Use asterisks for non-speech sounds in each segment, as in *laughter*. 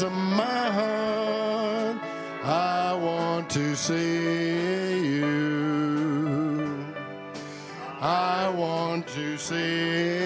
cries of my heart. I want to see you. I want to see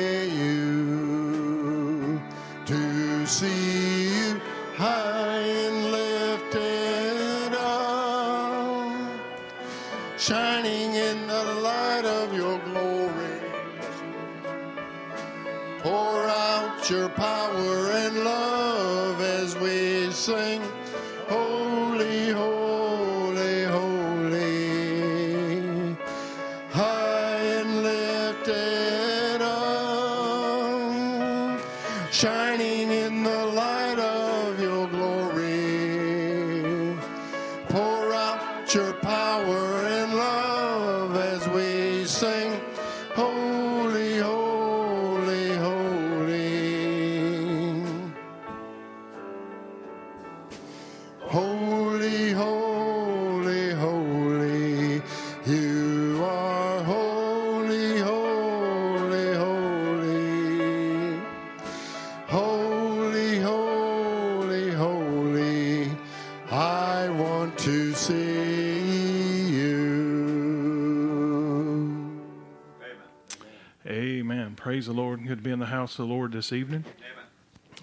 house of the Lord this evening.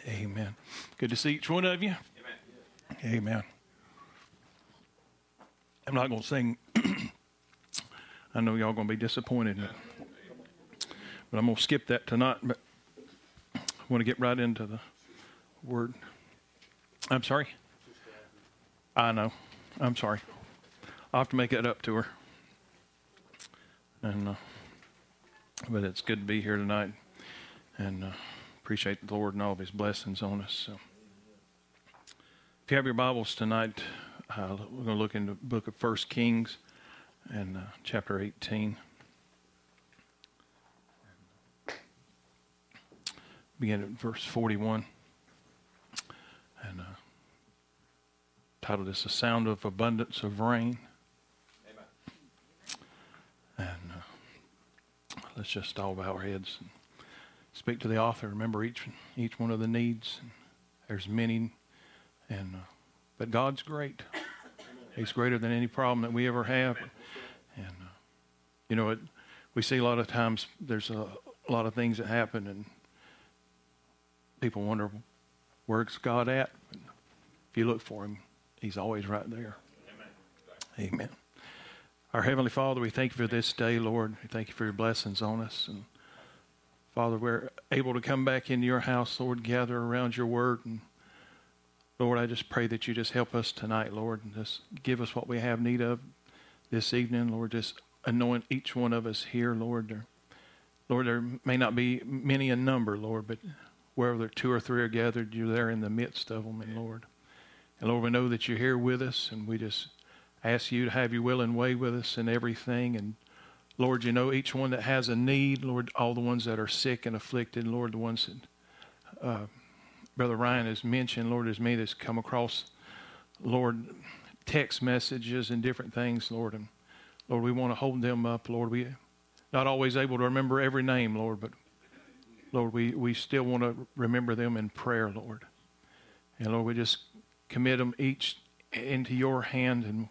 Amen. Amen. Good to see each one of you. Amen. Amen. I'm not going to sing. *clears throat* I know y'all going to be disappointed, in it. but I'm going to skip that tonight. But I want to get right into the word. I'm sorry. I know. I'm sorry. I'll have to make that up to her. And uh, but it's good to be here tonight, and uh, appreciate the Lord and all of His blessings on us. So. If you have your Bibles tonight, uh, we're going to look in the book of First Kings and uh, chapter 18. Begin at verse 41. And uh, titled this The Sound of Abundance of Rain. Amen. And uh, let's just all bow our heads and speak to the author. Remember each each one of the needs. There's many, and uh, but God's great. He's greater than any problem that we ever have. And uh, you know, it, we see a lot of times there's a, a lot of things that happen, and people wonder where's God at. If you look for Him, He's always right there. Amen. Our Heavenly Father, we thank you for this day, Lord. We thank you for your blessings on us. And Father, we're able to come back into your house, Lord, gather around your word. And Lord, I just pray that you just help us tonight, Lord, and just give us what we have need of this evening. Lord, just anoint each one of us here, Lord. There, Lord, there may not be many in number, Lord, but wherever two or three are gathered, you're there in the midst of them, and Lord. And Lord, we know that you're here with us, and we just ask you to have your will and way with us in everything. And Lord, you know each one that has a need, Lord, all the ones that are sick and afflicted, Lord, the ones that uh, Brother Ryan has mentioned, Lord, as me that's come across, Lord, text messages and different things, Lord. And Lord, we want to hold them up, Lord. We not always able to remember every name, Lord, but Lord, we, we still want to remember them in prayer, Lord. And Lord, we just commit them each into your hand. And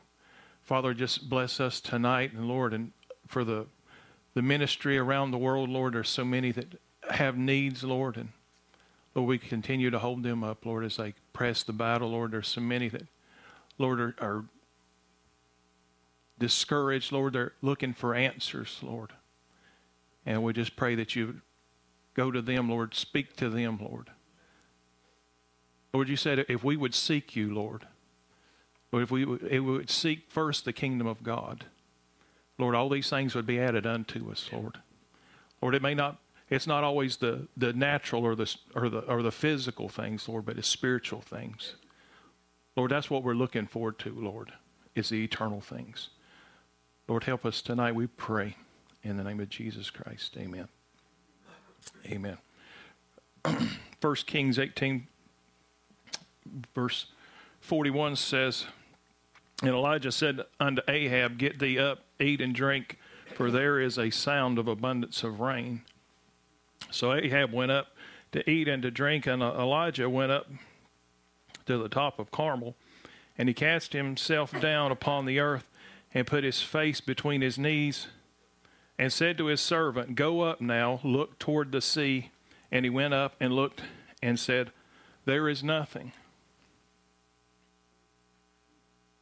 Father, just bless us tonight. And Lord, and for the, the ministry around the world, Lord, there's so many that have needs, Lord. And Lord, we continue to hold them up, Lord, as they press the battle, Lord. There's so many that, Lord, are, are discouraged, Lord. They're looking for answers, Lord. And we just pray that you go to them, Lord. Speak to them, Lord. Lord, you said if we would seek you, Lord, Lord, if we would, if we would seek first the kingdom of God, Lord, all these things would be added unto us, Lord. Lord, it may not, it's not always the, the natural or the, or, the, or the physical things, Lord, but it's spiritual things. Lord, that's what we're looking forward to, Lord, is the eternal things. Lord, help us tonight, we pray. In the name of Jesus Christ, amen. Amen. *clears throat* 1 Kings 18, verse 41 says, And Elijah said unto Ahab, Get thee up, eat and drink, for there is a sound of abundance of rain. So Ahab went up to eat and to drink, and Elijah went up to the top of Carmel. And he cast himself down upon the earth and put his face between his knees and said to his servant, Go up now, look toward the sea. And he went up and looked and said, There is nothing.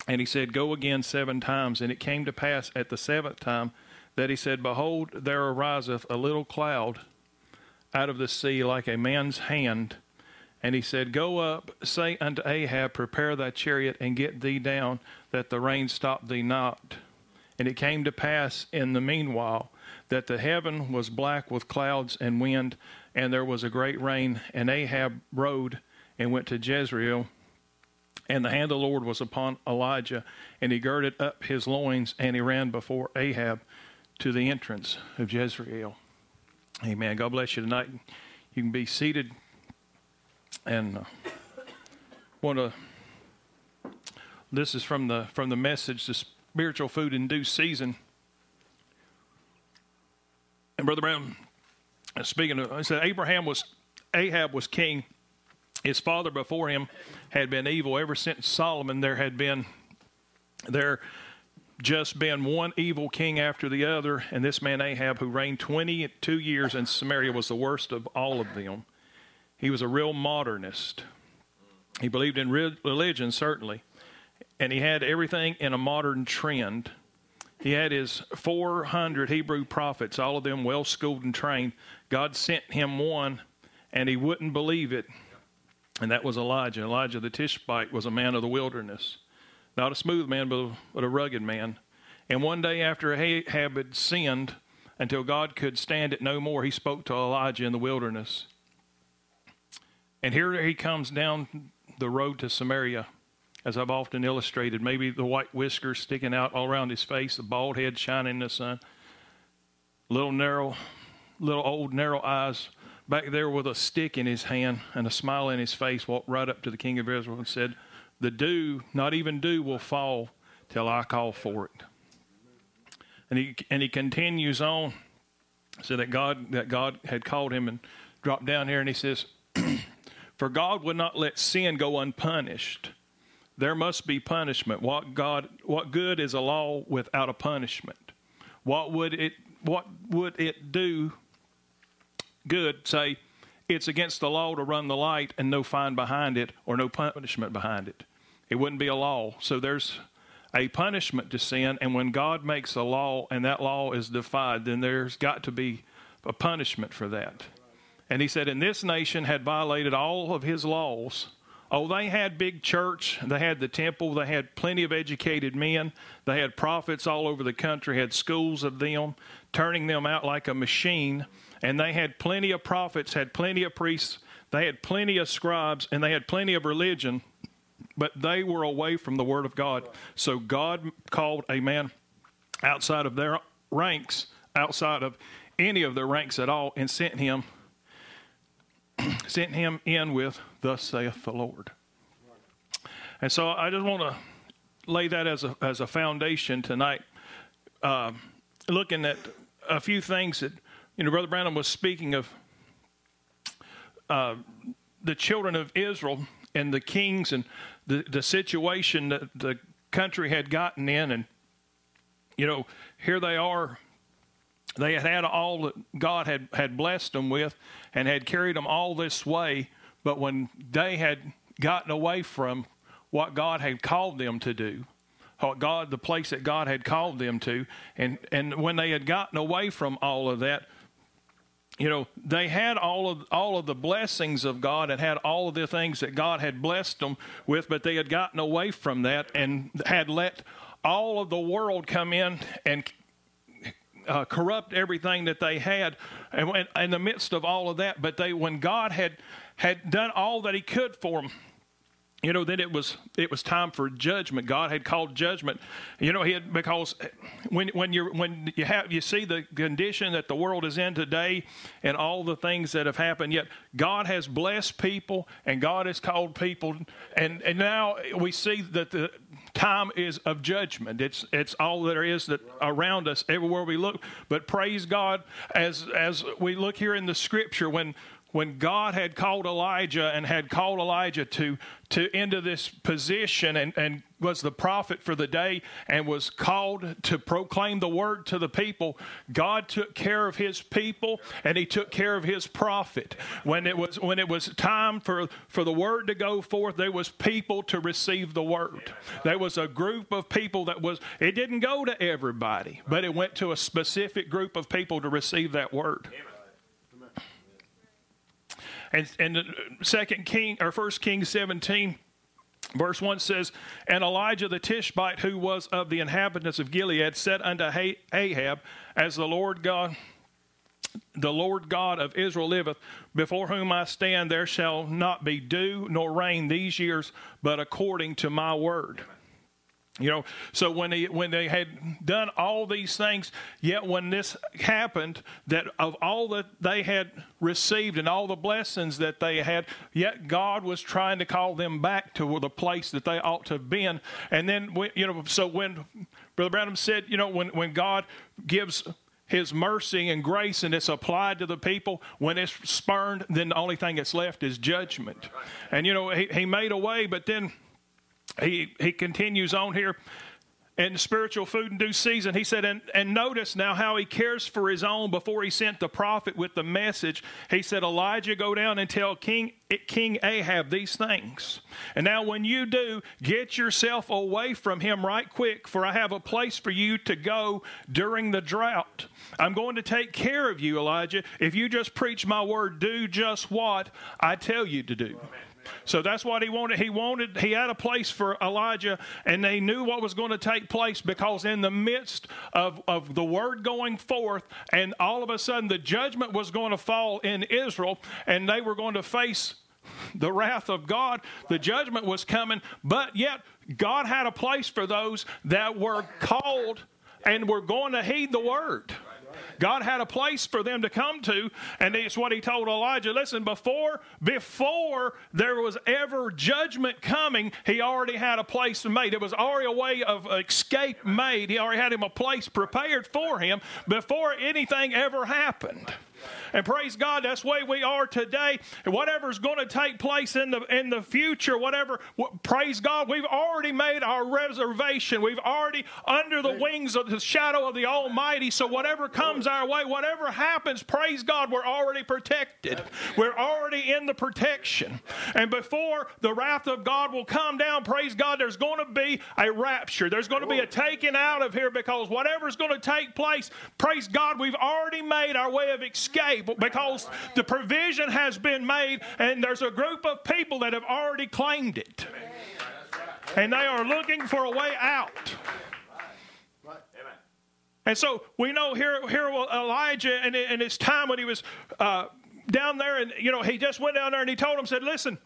And he said, Go again seven times. And it came to pass at the seventh time that he said, Behold, there ariseth a little cloud out of the sea like a man's hand. And he said, Go up, say unto Ahab, Prepare thy chariot, and get thee down, that the rain stop thee not. And it came to pass in the meanwhile that the heaven was black with clouds and wind, and there was a great rain. And Ahab rode and went to Jezreel. And the hand of the Lord was upon Elijah, and he girded up his loins, and he ran before Ahab to the entrance of Jezreel. Amen. God bless you tonight. You can be seated. And uh, want to. This is from the from the message, the spiritual food in due season. And Brother Branham, speaking of, I said Abraham was Ahab was king. His father before him had been evil ever since Solomon. There had been there just been one evil king after the other, and this man Ahab, who reigned 22 years in Samaria, was the worst of all of them. He was a real modernist. He believed in religion, certainly, and he had everything in a modern trend. He had his 400 Hebrew prophets, all of them well schooled and trained. God sent him one, and he wouldn't believe it, and that was Elijah. Elijah the Tishbite was a man of the wilderness. Not a smooth man, but a, rugged man. And one day after Ahab had sinned, until God could stand it no more, he spoke to Elijah in the wilderness. And here he comes down the road to Samaria, as I've often illustrated. Maybe the white whiskers sticking out all around his face, the bald head shining in the sun, little narrow, little old narrow eyes. Back there with a stick in his hand and a smile in his face, walked right up to the king of Israel and said, the dew, not even dew, will fall till I call for it. And he and he continues on, so that God that God had called him and dropped down here, and he says, *clears throat* "For God would not let sin go unpunished. There must be punishment. What God, what good is a law without a punishment? What would it what would it do? Good, say." It's against the law to run the light and no fine behind it or no punishment behind it. It wouldn't be a law. So there's a punishment to sin, and when God makes a law and that law is defied, then there's got to be a punishment for that. And he said, and this nation had violated all of his laws. Oh, they had big church, they had the temple, they had plenty of educated men, they had prophets all over the country, had schools of them, turning them out like a machine, and they had plenty of prophets, had plenty of priests, they had plenty of scribes, and they had plenty of religion but they were away from the Word of God. So God called a man outside of their ranks, outside of any of their ranks at all, and sent him *clears throat* sent him in with thus saith the Lord. And so I just want to lay that as a as a foundation tonight, uh, looking at a few things that you know Brother Branham was speaking of uh, the children of Israel and the kings and the, the situation that the country had gotten in. And, you know, here they are. They had had all that God had, had blessed them with and had carried them all this way. But when they had gotten away from what God had called them to do, what God, the place that God had called them to, and, and when they had gotten away from all of that, you know they had all of all of the blessings of God and had all of the things that God had blessed them with, but they had gotten away from that and had let all of the world come in and uh, corrupt everything that they had, and in the midst of all of that, but they when God had had done all that He could for them you know then it was it was time for judgment. God had called judgment. You know he had because when when you when you have you see the condition that the world is in today and all the things that have happened yet god has blessed people and god has called people. And and now we see that the time is of judgment. It's it's all there is that around us everywhere we look. But praise god as as we look here in the scripture when when God had called Elijah and had called Elijah to, to into this position and, and was the prophet for the day and was called to proclaim the word to the people, God took care of his people and he took care of his prophet. When it was when it was time for, for the word to go forth, there was people to receive the word. There was a group of people that was it didn't go to everybody, but it went to a specific group of people to receive that word. And, and uh, Second King or First Kings seventeen. Verse 1 says, And Elijah the Tishbite, who was of the inhabitants of Gilead, said unto Ahab, As the Lord God, the Lord God of Israel liveth, before whom I stand, there shall not be dew nor rain these years, but according to my word. You know, so when they when they had done all these things, yet when this happened, that of all that they had received and all the blessings that they had, yet God was trying to call them back to the place that they ought to have been. And then, you know, so when Brother Branham said, you know, when when God gives his mercy and grace and it's applied to the people when it's spurned then the only thing that's left is judgment and you know he, he made a way but then he, he continues on here in spiritual food in due season. He said, and, and notice now how he cares for his own before he sent the prophet with the message. He said, Elijah, go down and tell King, King Ahab these things. And now, when you do, get yourself away from him right quick, for I have a place for you to go during the drought. I'm going to take care of you, Elijah. If you just preach my word, do just what I tell you to do. Amen. So that's what he wanted. He wanted, he had a place for Elijah, and they knew what was going to take place because in the midst of, of the word going forth, and all of a sudden the judgment was going to fall in Israel, and they were going to face the wrath of God. The judgment was coming, but yet God had a place for those that were called and were going to heed the word. God had a place for them to come to, and it's what he told Elijah. Listen, before before there was ever judgment coming, he already had a place made. It was already a way of escape made. He already had him a place prepared for him before anything ever happened. And praise God, that's way we are today. And whatever's going to take place in the in the future, whatever, praise God, we've already made our reservation. We've already under the wings of the shadow of the Almighty. So whatever comes our way, whatever happens, praise God, we're already protected. We're already in the protection. And before the wrath of God will come down, praise God, there's going to be a rapture. There's going to be a taking out of here because whatever's going to take place, praise God, we've already made our way of escape because the provision has been made and there's a group of people that have already claimed it. And they are looking for a way out. And so we know here, here Elijah, and in his time when he was uh, down there, and you know, he just went down there and he told them, said, "Listen,"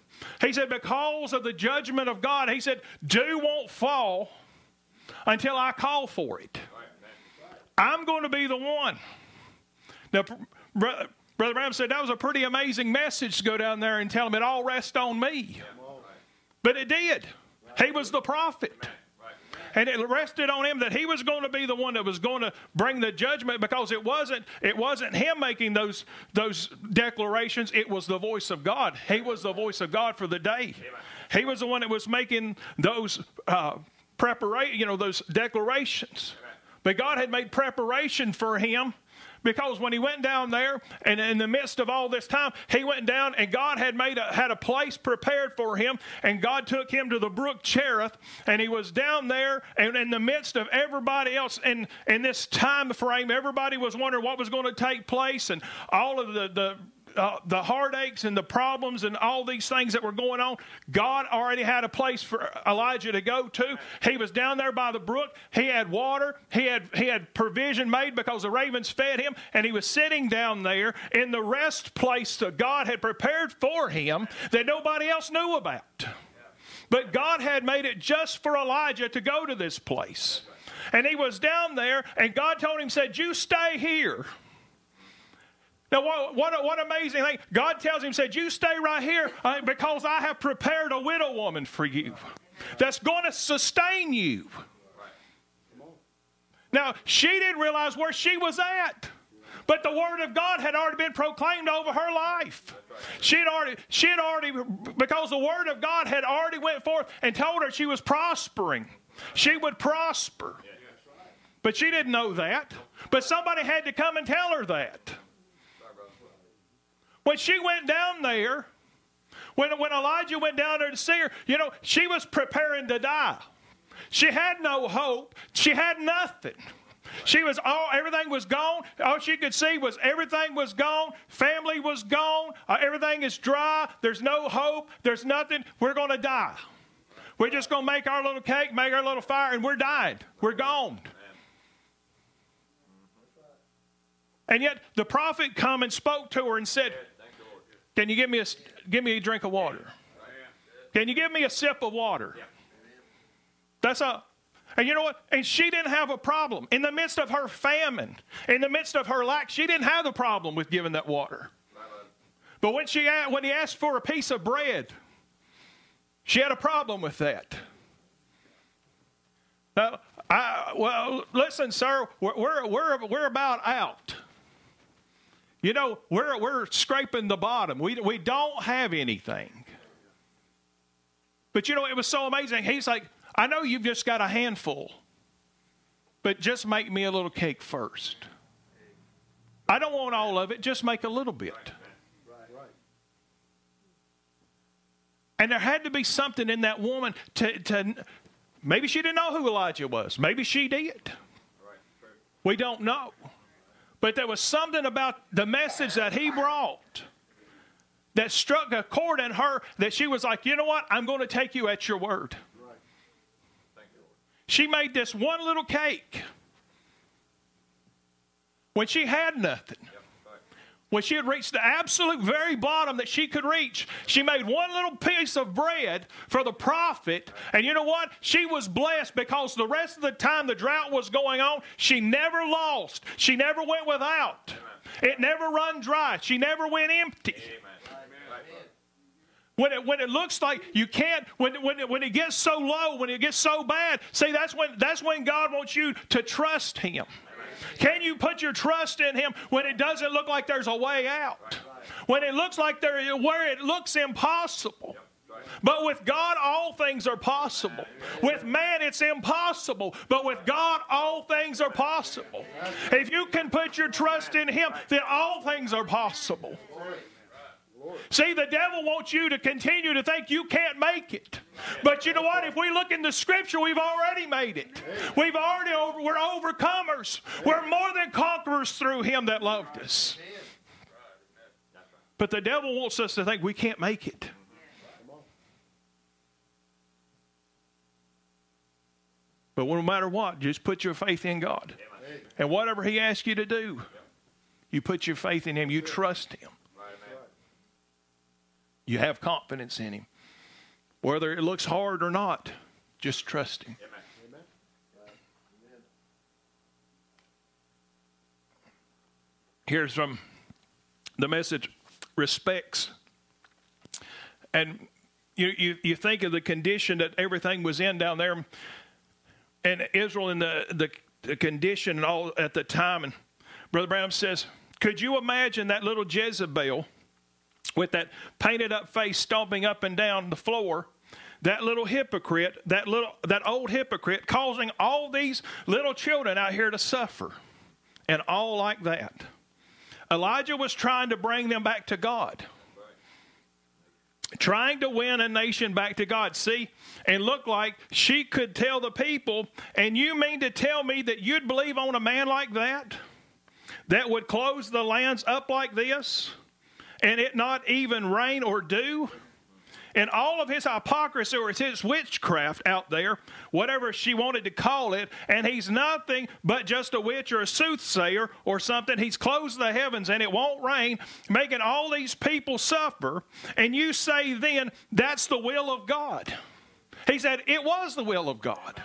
he said, because of the judgment of God, he said, "Dew won't fall until I call for it. I'm going to be the one." Now, Brother, Brother said that was a pretty amazing message to go down there and tell him it all rests on me. But it did. He was the prophet. And it rested on him that he was going to be the one that was going to bring the judgment because it wasn't it wasn't him making those those declarations. It was the voice of God. He was the voice of God for the day. He was the one that was making those uh, preparation, you know, those declarations. But God had made preparation for him because when he went down there and in the midst of all this time, he went down and God had made a, had a place prepared for him and God took him to the brook Cherith and he was down there and in the midst of everybody else in, in this time frame, everybody was wondering what was going to take place and all of the, the uh, the heartaches and the problems and all these things that were going on, God already had a place for Elijah to go to. He was down there by the brook. He had water. He had he had provision made because the ravens fed him, and he was sitting down there in the rest place that God had prepared for him that nobody else knew about. But God had made it just for Elijah to go to this place. And he was down there, and God told him, said, You stay here. Now, what, what, what amazing thing. God tells him, said, You stay right here uh, because I have prepared a widow woman for you that's going to sustain you. Now, she didn't realize where she was at, but the word of God had already been proclaimed over her life. She had already, she had already, because the word of God had already went forth and told her she was prospering. She would prosper. But she didn't know that. But somebody had to come and tell her that. When she went down there, when, when Elijah went down there to see her, you know, she was preparing to die. She had no hope. She had nothing. She was all everything was gone. All she could see was everything was gone. Family was gone. Uh, everything is dry. There's no hope. There's nothing. We're going to die. We're just going to make our little cake, make our little fire, and we're dying. We're gone. And yet the prophet come and spoke to her and said, "Can you give me a give me a drink of water? Can you give me a sip of water?" That's a and you know what? And she didn't have a problem. In the midst of her famine, in the midst of her lack, she didn't have a problem with giving that water. But when, she, when he asked for a piece of bread, she had a problem with that. Now, I, well, listen, sir, we're, we're, we're, we're about out. You know, we're, we're scraping the bottom. We, we don't have anything. But you know, it was so amazing. He's like, I know you've just got a handful, but just make me a little cake first. I don't want all of it, just make a little bit. And there had to be something in that woman to, to maybe she didn't know who Elijah was. Maybe she did. We don't know. But there was something about the message that he brought that struck a chord in her that she was like, you know what? I'm going to take you at your word. She made this one little cake when she had nothing. When she had reached the absolute very bottom that she could reach, she made one little piece of bread for the prophet. And you know what? She was blessed because the rest of the time the drought was going on, she never lost. She never went without. It never run dry. She never went empty. When it, when it looks like you can't, when, when, it, when it gets so low, when it gets so bad, see, that's when, that's when God wants you to trust Him. Can you put your trust in Him when it doesn't look like there's a way out? When it looks like there, where it looks impossible. But with God, all things are possible. With man, it's impossible. But with God, all things are possible. If you can put your trust in Him, then all things are possible. See, the devil wants you to continue to think you can't make it. But you know what? If we look in the scripture, we've already made it. We've already over, we're overcomers. We're more than conquerors through him that loved us. But the devil wants us to think we can't make it. But no matter what, just put your faith in God. And whatever He asks you to do, you put your faith in Him, you trust Him. You have confidence in Him. Whether it looks hard or not, just trust Him. Amen. Here's from the message respects. And you, you, you think of the condition that everything was in down there, and Israel in the, the, the condition all at the time. And Brother Branham says, Could you imagine that little Jezebel? With that painted up face stomping up and down the floor that little hypocrite that little that old hypocrite causing all these little children out here to suffer and all like that. Elijah was trying to bring them back to god. Trying to win a nation back to god. See and look like she could tell the people and you mean to tell me that you'd believe on a man like that that would close the lands up like this and it not even rain or dew? And all of his hypocrisy or his witchcraft out there, whatever she wanted to call it, and he's nothing but just a witch or a soothsayer or something. He's closed the heavens and it won't rain, making all these people suffer. And you say then that's the will of God. He said it was the will of God.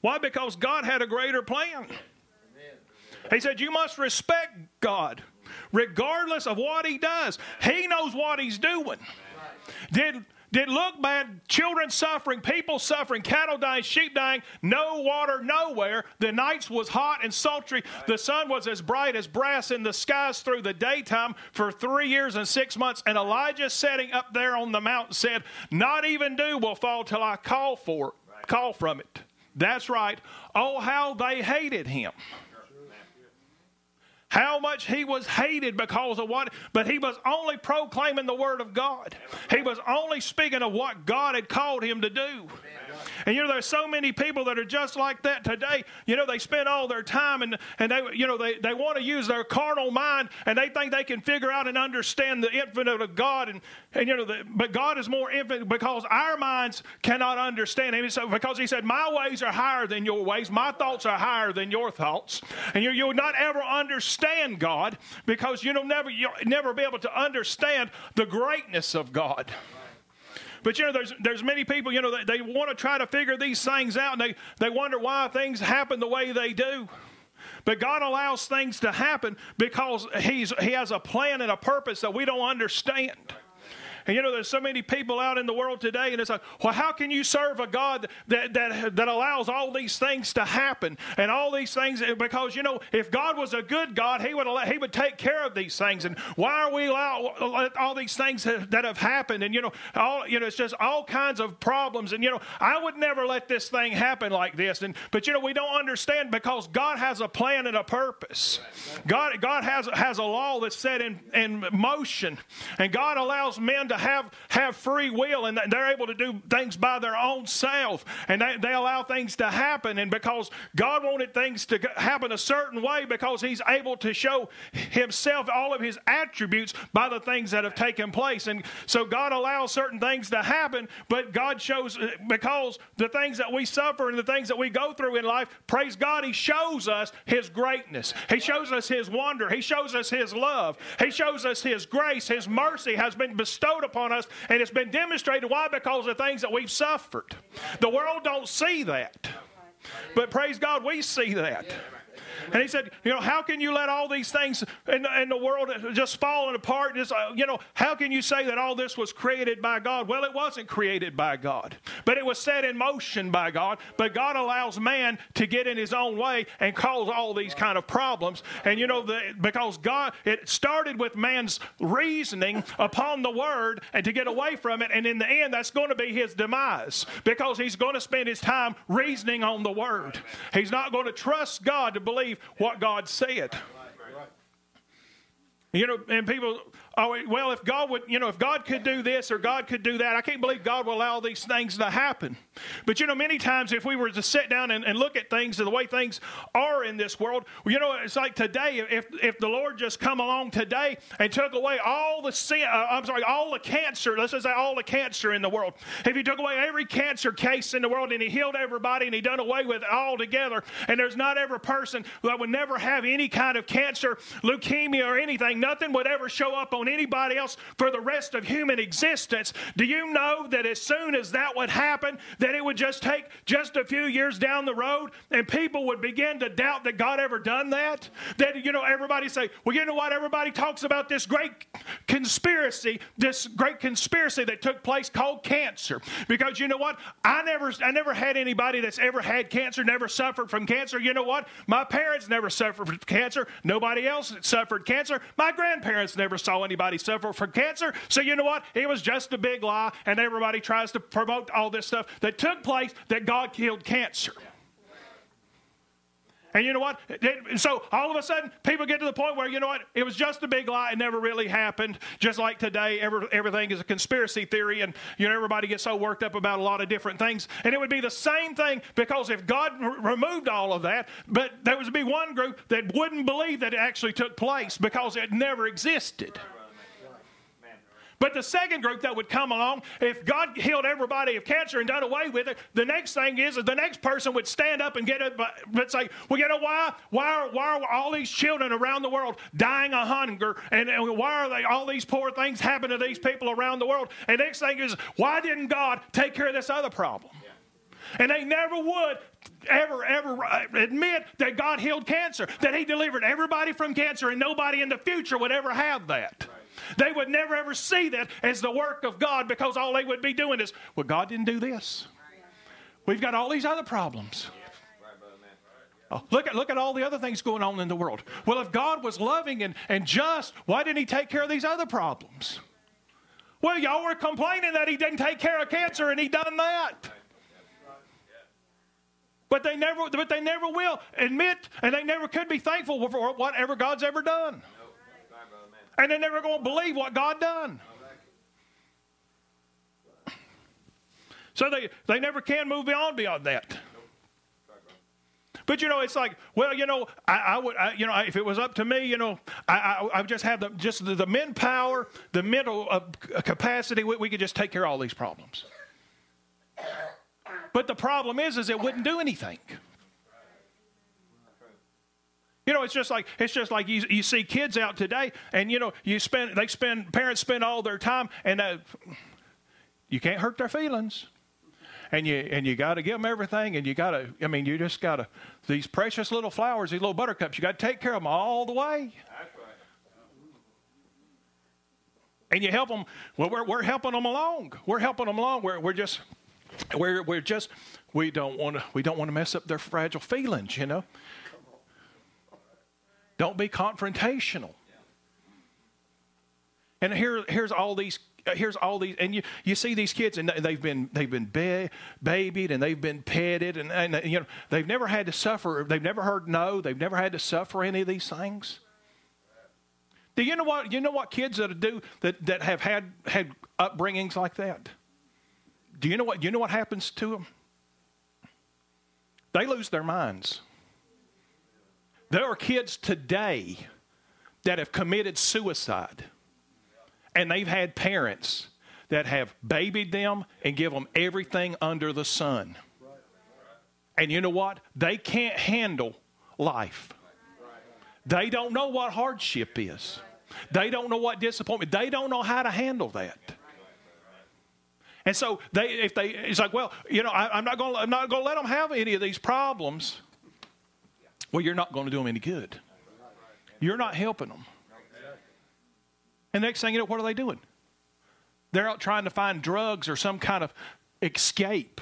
Why? Because God had a greater plan. He said, You must respect God regardless of what he does. He knows what he's doing. Did did look bad, children suffering, people suffering, cattle dying, sheep dying, no water nowhere. The nights was hot and sultry. The sun was as bright as brass in the skies through the daytime for three years and six months. And Elijah sitting up there on the mountain said, Not even dew will fall till I call for it, call from it. That's right. Oh, how they hated him how much he was hated because of what, but he was only proclaiming the word of God. He was only speaking of what God had called him to do. And you know, there's so many people that are just like that today. You know, they spend all their time and, and they, you know, they, they want to use their carnal mind and they think they can figure out and understand the infinite of God. And, and you know, the, but God is more infinite because our minds cannot understand Him. So, because He said, My ways are higher than your ways, my thoughts are higher than your thoughts. And you, you'll not ever understand God because you will never, you'll never be able to understand the greatness of God. But you know, there's there's many people, you know, they, they want to try to figure these things out and they, they wonder why things happen the way they do. But God allows things to happen because he's, He has a plan and a purpose that we don't understand. And you know, there's so many people out in the world today, and it's like, well, how can you serve a God that, that, that allows all these things to happen and all these things? Because, you know, if God was a good God, He would, he would take care of these things. And why are we allowed all these things that have happened? And, you know, all, you know, it's just all kinds of problems. And, you know, I would never let this thing happen like this. And, but, you know, we don't understand because God has a plan and a purpose. God, God has, has a law that's set in, in motion. And God allows men to have, have free will and they're able to do things by their own self and they, they allow things to happen. And because God wanted things to happen a certain way, because He's able to show Himself all of His attributes by the things that have taken place. And so God allows certain things to happen, but God shows, uh, because the things that we suffer and the things that we go through in life, praise God, He shows us His greatness. He shows us His wonder. He shows us His love. He shows us His grace. His mercy has been bestowed upon us, and it's been demonstrated. Why? Because of things that we've suffered. The world don't see that. But praise God, we see that. And he said, you know, how can you let all these things in, in the world just falling apart? Just, uh, you know, how can you say that all this was created by God? Well, it wasn't created by God, but it was set in motion by God. But God allows man to get in his own way and cause all these kind of problems. And you know, the, because God, it started with man's reasoning upon the word and to get away from it. And in the end, that's going to be his demise because he's going to spend his time reasoning on the word. He's not going to trust God to believe what God said. You know, and people Oh, well, if God would, you know, if God could do this or God could do that, I can't believe God will allow these things to happen. But, you know, many times if we were to sit down and, and look at things and the way things are in this world, you know, it's like today, if, if the Lord just come along today and took away all the sin, uh, I'm sorry, all the cancer, let's just say all the cancer in the world, if He took away every cancer case in the world and He healed everybody and He done away with it all together, and there's not every person that would never have any kind of cancer, leukemia, or anything, nothing would ever show up on anybody else for the rest of human existence. Do you know that as soon as that would happen, that it would just take just a few years down the road and people would begin to doubt that God ever done that? That, you know, everybody say, well, you know what? Everybody talks about this great conspiracy, this great conspiracy that took place called cancer. Because you know what? I never, I never had anybody that's ever had cancer, never suffered from cancer. You know what? My parents never suffered from cancer. Nobody else suffered cancer. My grandparents never saw anybody suffer from cancer. So you know what? It was just a big lie, and everybody tries to promote all this stuff that took place that God killed cancer. And you know what? So all of a sudden, people get to the point where, you know what? It was just a big lie. It never really happened. Just like today, every, everything is a conspiracy theory, and, you know, everybody gets so worked up about a lot of different things. And it would be the same thing because if God r- removed all of that, but there would be one group that wouldn't believe that it actually took place because it never existed. But the second group that would come along, if God healed everybody of cancer and done away with it, the next thing is the next person would stand up and get it, but say, well, you know why? Why are, why are all these children around the world dying of hunger? And, and why are they, all these poor things happen to these people around the world? And next thing is, why didn't God take care of this other problem? And they never would ever, ever uh, admit that God healed cancer, that He delivered everybody from cancer, and nobody in the future would ever have that. They would never ever see that as the work of God because all they would be doing is, well, God didn't do this. We've got all these other problems. Oh, look at look at all the other things going on in the world. Well, if God was loving and, and just, why didn't he take care of these other problems? Well, y'all were complaining that he didn't take care of cancer and he done that. But they never but they never will admit and they never could be thankful for whatever God's ever done. And they're never going to believe what God done. So they, they never can move beyond beyond that. But you know, it's like, well, you know, I, I would, I, you know, if it was up to me, you know, I, I, I just have the just the, the men power, the mental uh, capacity. We, we could just take care of all these problems. But the problem is, is it wouldn't do anything. You know, it's just like it's just like you, you see kids out today, and you know, you spend they spend parents spend all their time, and uh, you can't hurt their feelings and you and you got to give them everything, and you got to. I mean, you just got to. These precious little flowers, these little buttercups, you got to take care of them all the way. And you help them. Well, we're we're helping them along. We're helping them along. We're we're just we're we're just we don't want to we don't want to mess up their fragile feelings. You know. Don't be confrontational. And here, here's all these uh, here's all these, and you, you see these kids, and they've been they've been ba- babied, and they've been petted, and, and you know they've never had to suffer. They've never heard no. They've never had to suffer any of these things. Do you know what you know what kids that do that that have had had upbringings like that? Do you know what you know what happens to them? They lose their minds. There are kids today that have committed suicide and they've had parents that have babied them and give them everything under the sun. And you know what? They can't handle life. They don't know what hardship is. They don't know what disappointment. They don't know how to handle that. And so they, if they, it's like, well, you know, I, am not going, I'm not going to let them have any of these problems. Well, you're not going to do them any good. You're not helping them. And next thing you know, what are they doing? They're out trying to find drugs or some kind of escape.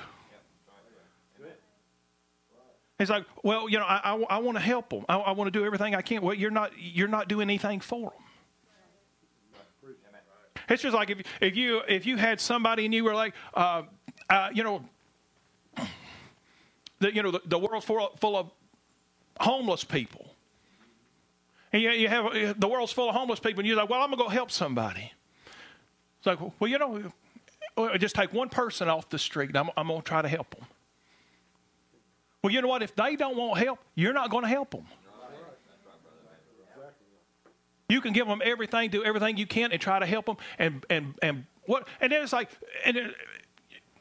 It's like, well, you know, I, I, I want to help them. I, I want to do everything I can. Well, you're not, you're not doing anything for them. It's just like if, if you if you had somebody and you were like, uh, uh, you know, the, you know, the, the world's full of, full of homeless people. And you, you have the world's full of homeless people, and you're like, well, I'm going to go help somebody. It's like, well, you know, just take one person off the street, I'm, I'm going to try to help them. Well, you know what? If they don't want help, you're not going to help them. You can give them everything, do everything you can, and try to help them. And and and what? And then it's like, and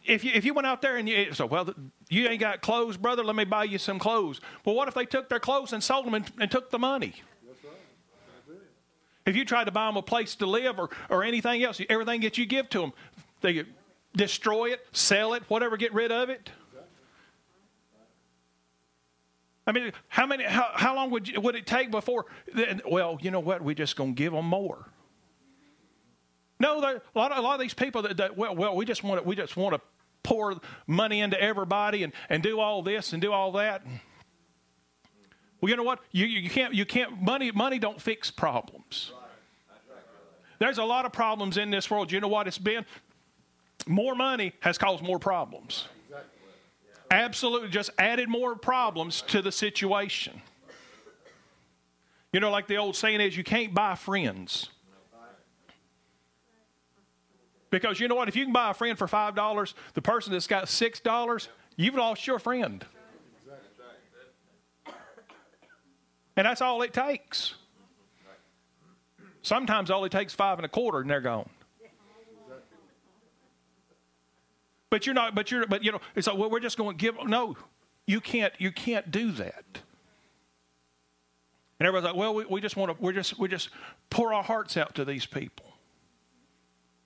if you if you went out there and you so well, you ain't got clothes, brother. Let me buy you some clothes. Well, what if they took their clothes and sold them and, and took the money? If you try to buy them a place to live or, or anything else, everything that you give to them, they destroy it, sell it, whatever, get rid of it. I mean, how many? How, how long would you, would it take before? Well, you know what? We're just going to give them more. No, a lot of a lot of these people that, that well, well, we just want we just want to pour money into everybody and, and do all this and do all that. Well, you know what? You, you can't you can't money money don't fix problems. There's a lot of problems in this world. You know what it's been? More money has caused more problems. Absolutely, just added more problems to the situation. You know, like the old saying is, you can't buy friends. Because you know what? If you can buy a friend for $5, the person that's got $6, you've lost your friend. And that's all it takes. Sometimes all it takes five and a quarter and they're gone. But you're not, but you're, but you know, it's like, well, we're just going to give, no, you can't, you can't do that. And everybody's like, well, we, we just want to, we're just, we just pour our hearts out to these people.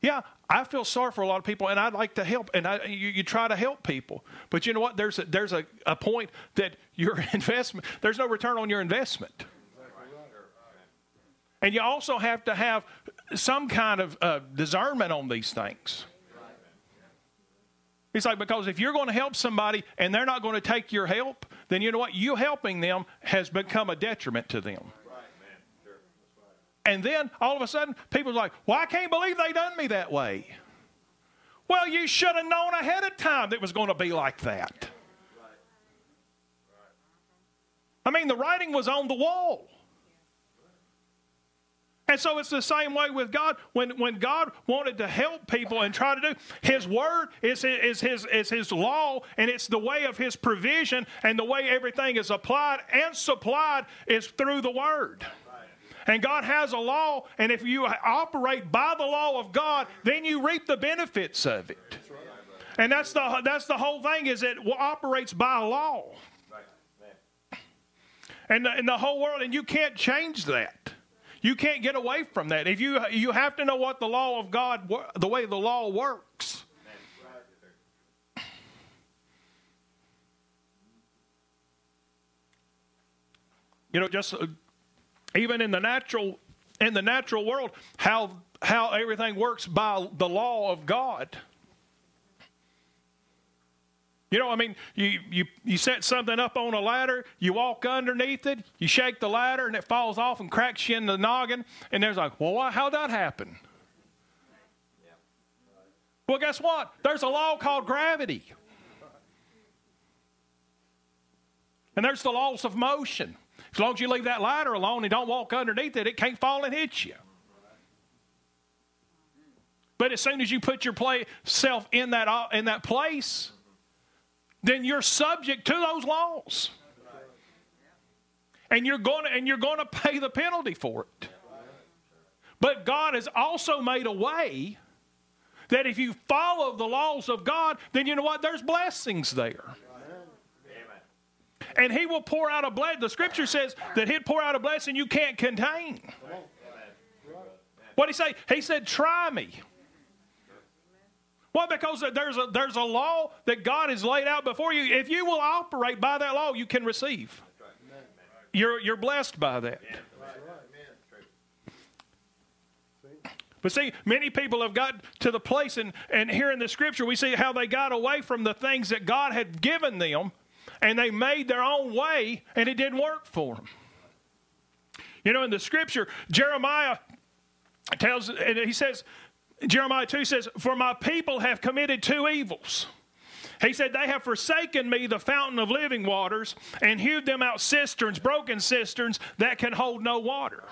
Yeah, I feel sorry for a lot of people, and I'd like to help, and I, you, you, try to help people. But you know what? There's a, there's a, a point that your *laughs* investment, there's no return on your investment. And you also have to have some kind of uh, discernment on these things. It's like because if you're going to help somebody and they're not going to take your help, then you know what? You helping them has become a detriment to them. And then all of a sudden, people are like, well, I can't believe they done me that way. Well, you should have known ahead of time that it was going to be like that. I mean, the writing was on the wall. And so it's the same way with God. When, when God wanted to help people and try to do, His Word is, is, his, is His law, and it's the way of His provision, and the way everything is applied and supplied is through the Word. And God has a law, and if you operate by the law of God, then you reap the benefits of it. And that's the, that's the whole thing is it operates by law. And the, the whole world, and you can't change that. You can't get away from that. If you you have to know what the law of God, the way the law works. You know, just even in the natural in the natural world, how how everything works by the law of God. You know, I mean, you, you, you set something up on a ladder, you walk underneath it, you shake the ladder, and it falls off and cracks you in the noggin, and there's like, well, how'd that happen? Well, guess what? There's a law called gravity. And there's the laws of motion. As long as you leave that ladder alone and don't walk underneath it, it can't fall and hit you. But as soon as you put yourself in that, uh, in that place, then you're subject to those laws. And you're going to, and you're going to pay the penalty for it. But God has also made a way that if you follow the laws of God, then you know what? There's blessings there. And He will pour out a blessing. The scripture says that He'd pour out a blessing you can't contain. What did He say? He said, Try me. Well, because there's a, there's a law that God has laid out before you. If you will operate by that law, you can receive. You're, you're blessed by that. But see, many people have got to the place, and, and here in the scripture, we see how they got away from the things that God had given them, and they made their own way, and it didn't work for them. You know, in the scripture, Jeremiah tells, and he says, Jeremiah 2 says, For my people have committed two evils. He said, They have forsaken me, the fountain of living waters, and hewed them out cisterns, broken cisterns that can hold no water.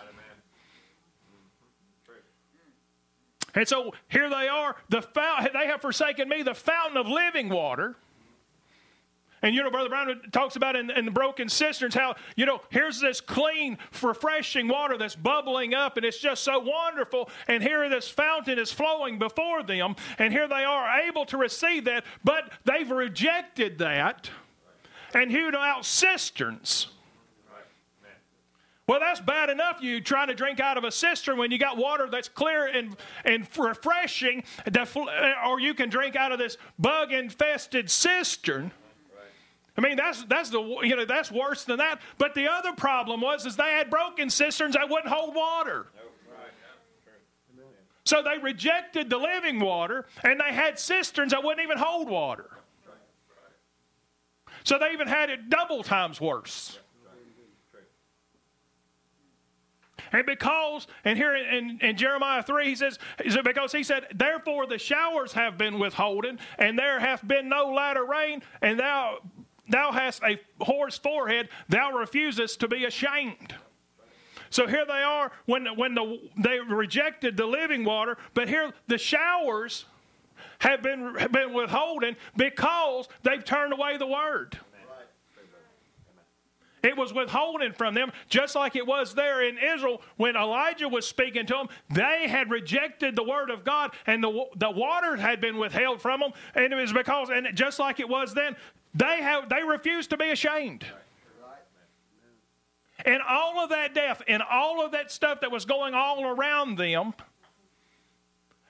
And so here they are. The fount- they have forsaken me, the fountain of living water. And you know, Brother Branham talks about in, in, the broken cisterns how, you know, here's this clean, refreshing water that's bubbling up, and it's just so wonderful. And here this fountain is flowing before them, and here they are able to receive that, but they've rejected that and hewed out cisterns. Well, that's bad enough. You trying to drink out of a cistern when you got water that's clear and, and refreshing, or you can drink out of this bug infested cistern. I mean, that's that's the you know that's worse than that. But the other problem was is they had broken cisterns that wouldn't hold water. So they rejected the living water, and they had cisterns that wouldn't even hold water. So they even had it double times worse. And because, and here in, in, Jeremiah 3, he says, because he said, Therefore the showers have been withholden, and there hath been no latter rain, and thou thou hast a whore's forehead, thou refusest to be ashamed. So here they are when, when the, they rejected the living water, but here the showers have been, have been withholding because they've turned away the word. It was withholding from them, just like it was there in Israel when Elijah was speaking to them. They had rejected the word of God, and the, the water had been withheld from them. And it was because, and just like it was then, they, have, they refused to be ashamed. And all of that death and all of that stuff that was going all around them,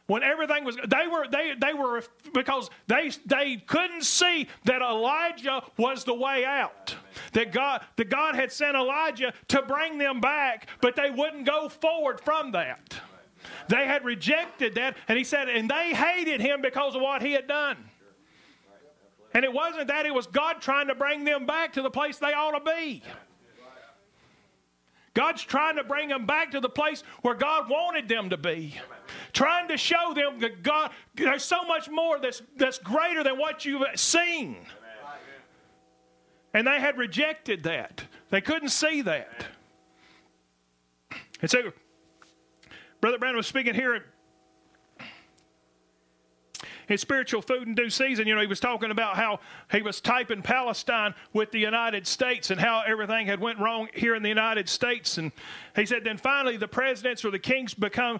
when everything was they were they they were because they they couldn't see that Elijah was the way out. That God that God had sent Elijah to bring them back, but they wouldn't go forward from that. They had rejected that, and he said, and they hated him because of what he had done. And it wasn't that, it was God trying to bring them back to the place they ought to be. God's trying to bring them back to the place where God wanted them to be. Trying to show them that God, there's so much more that's, that's greater than what you've seen. And they had rejected that. They couldn't see that. And so, Brother Branham was speaking here his spiritual food in due season. You know, he was talking about how he was typing Palestine with the United States and how everything had went wrong here in the United States. And he said, then finally the presidents or the kings become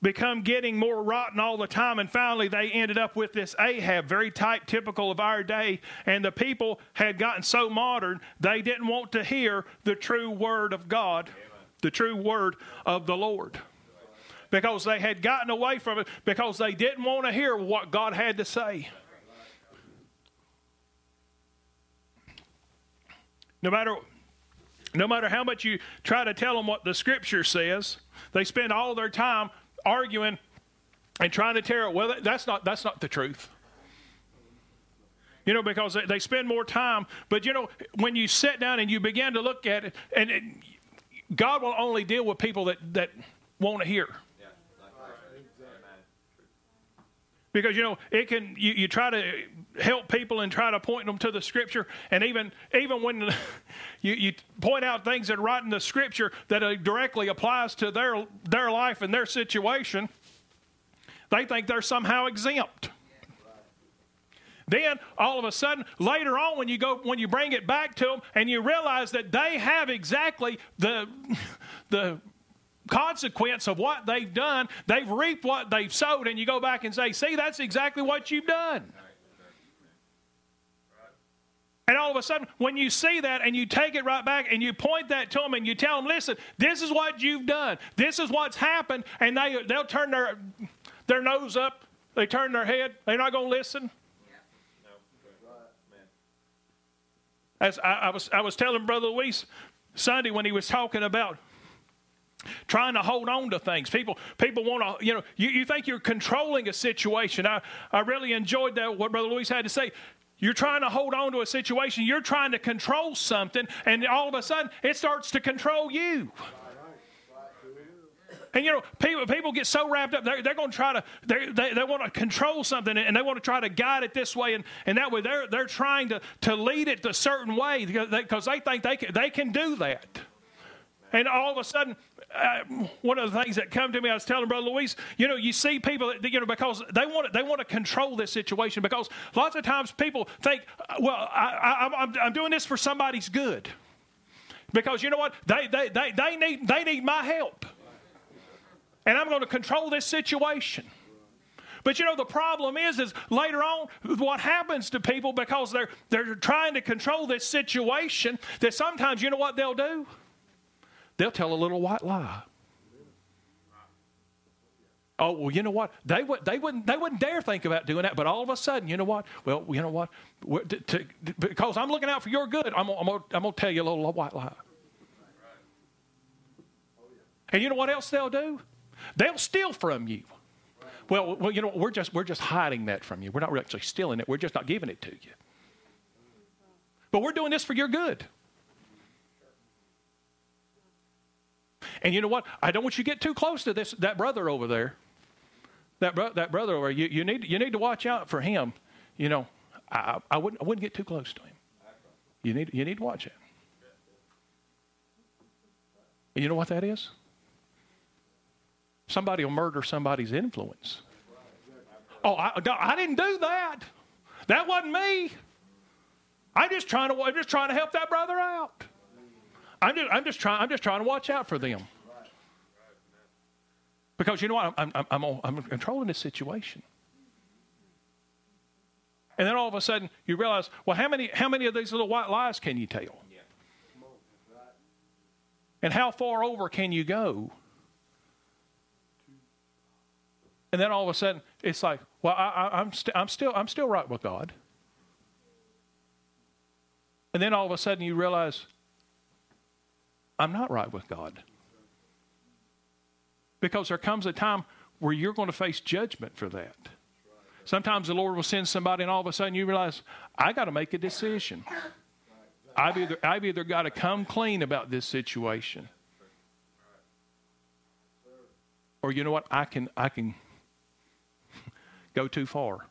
become getting more rotten all the time and finally they ended up with this ahab very type typical of our day and the people had gotten so modern they didn't want to hear the true word of god Amen. the true word of the lord because they had gotten away from it because they didn't want to hear what God had to say. No matter no matter how much you try to tell them what the scripture says, they spend all their time arguing and trying to tear it. Well, that's not that's not the truth. You know, because they spend more time. But you know, when you sit down and you begin to look at it, and it, God will only deal with people that that want to hear. Because you know it can you, you try to help people and try to point them to the scripture. And even even when *laughs* you, you point out things that are right in the scripture that uh, directly applies to their their life and their situation they think they're somehow exempt. Then all of a sudden later on when you go when you bring it back to them and you realize that they have exactly the *laughs* the consequence of what they've done. They've reaped what they've sowed, and you go back and say, See, that's exactly what you've done. And all of a sudden, when you see that and you take it right back and you point that to them and you tell them, listen, this is what you've done. This is what's happened. And they, they'll turn their, their nose up. They turn their head. They're not going to listen. As I, I, was, I was telling Brother Luis Sunday when he was talking about trying to hold on to things. People, people want to, you know, you, you think you're controlling a situation. I, I really enjoyed that, what Brother Luis had to say. You're trying to hold on to a situation, you're trying to control something, and all of a sudden it starts to control you. And you know, people, people get so wrapped up, they're, they're going to try to, they, they want to control something and they want to try to guide it this way. And, and that way they're, they're trying to, to lead it a certain way because they, because they think they can, they can do that. And all of a sudden, uh, one of the things that come to me, I was telling Brother Luis, you know, you see people, that, you know, because they want to, they want to control this situation because lots of times people think, uh, well, I, I, I'm, I'm doing this for somebody's good. Because you know what? They, they, they, they, need, they need my help. And I'm going to control this situation. But you know the problem is is later on what happens to people because they're they're trying to control this situation that sometimes you know what they'll do? They'll tell a little white lie. Oh well, you know what? They would they wouldn't they wouldn't dare think about doing that. But all of a sudden, you know what? Well, you know what? To, to, because I'm looking out for your good, I'm, I'm, I'm going to tell you a little white lie. And you know what else they'll do? They'll steal from you. Well, well, you know, we're just we're just hiding that from you. We're not actually stealing it. We're just not giving it to you. But we're doing this for your good. And you know what? I don't want you to get too close to this that brother over there. That, bro, that brother over there. You, you, need, you need to watch out for him. You know, I, I, wouldn't, I wouldn't get too close to him. You need, you need to watch it. And you know what that is? Somebody will murder somebody's influence. Oh, I, I didn't do that. That wasn't me. I'm just trying to, I'm just trying to help that brother out. I'm just, I'm just trying. I'm just trying to watch out for them. Because you know what? I'm, I'm, I'm, I'm controlling this situation. And then all of a sudden you realize, well, how many, how many of these little white lies can you tell? And how far over can you go? And then all of a sudden it's like, well, I, am st- I'm, still, I'm still right with God. And then all of a sudden you realize, I'm not right with God. Because there comes a time where you're going to face judgment for that. Sometimes the Lord will send somebody, and all of a sudden you realize, I got to make a decision. I've either, I've either got to come clean about this situation, or you know what? I can, I can *laughs* go too far.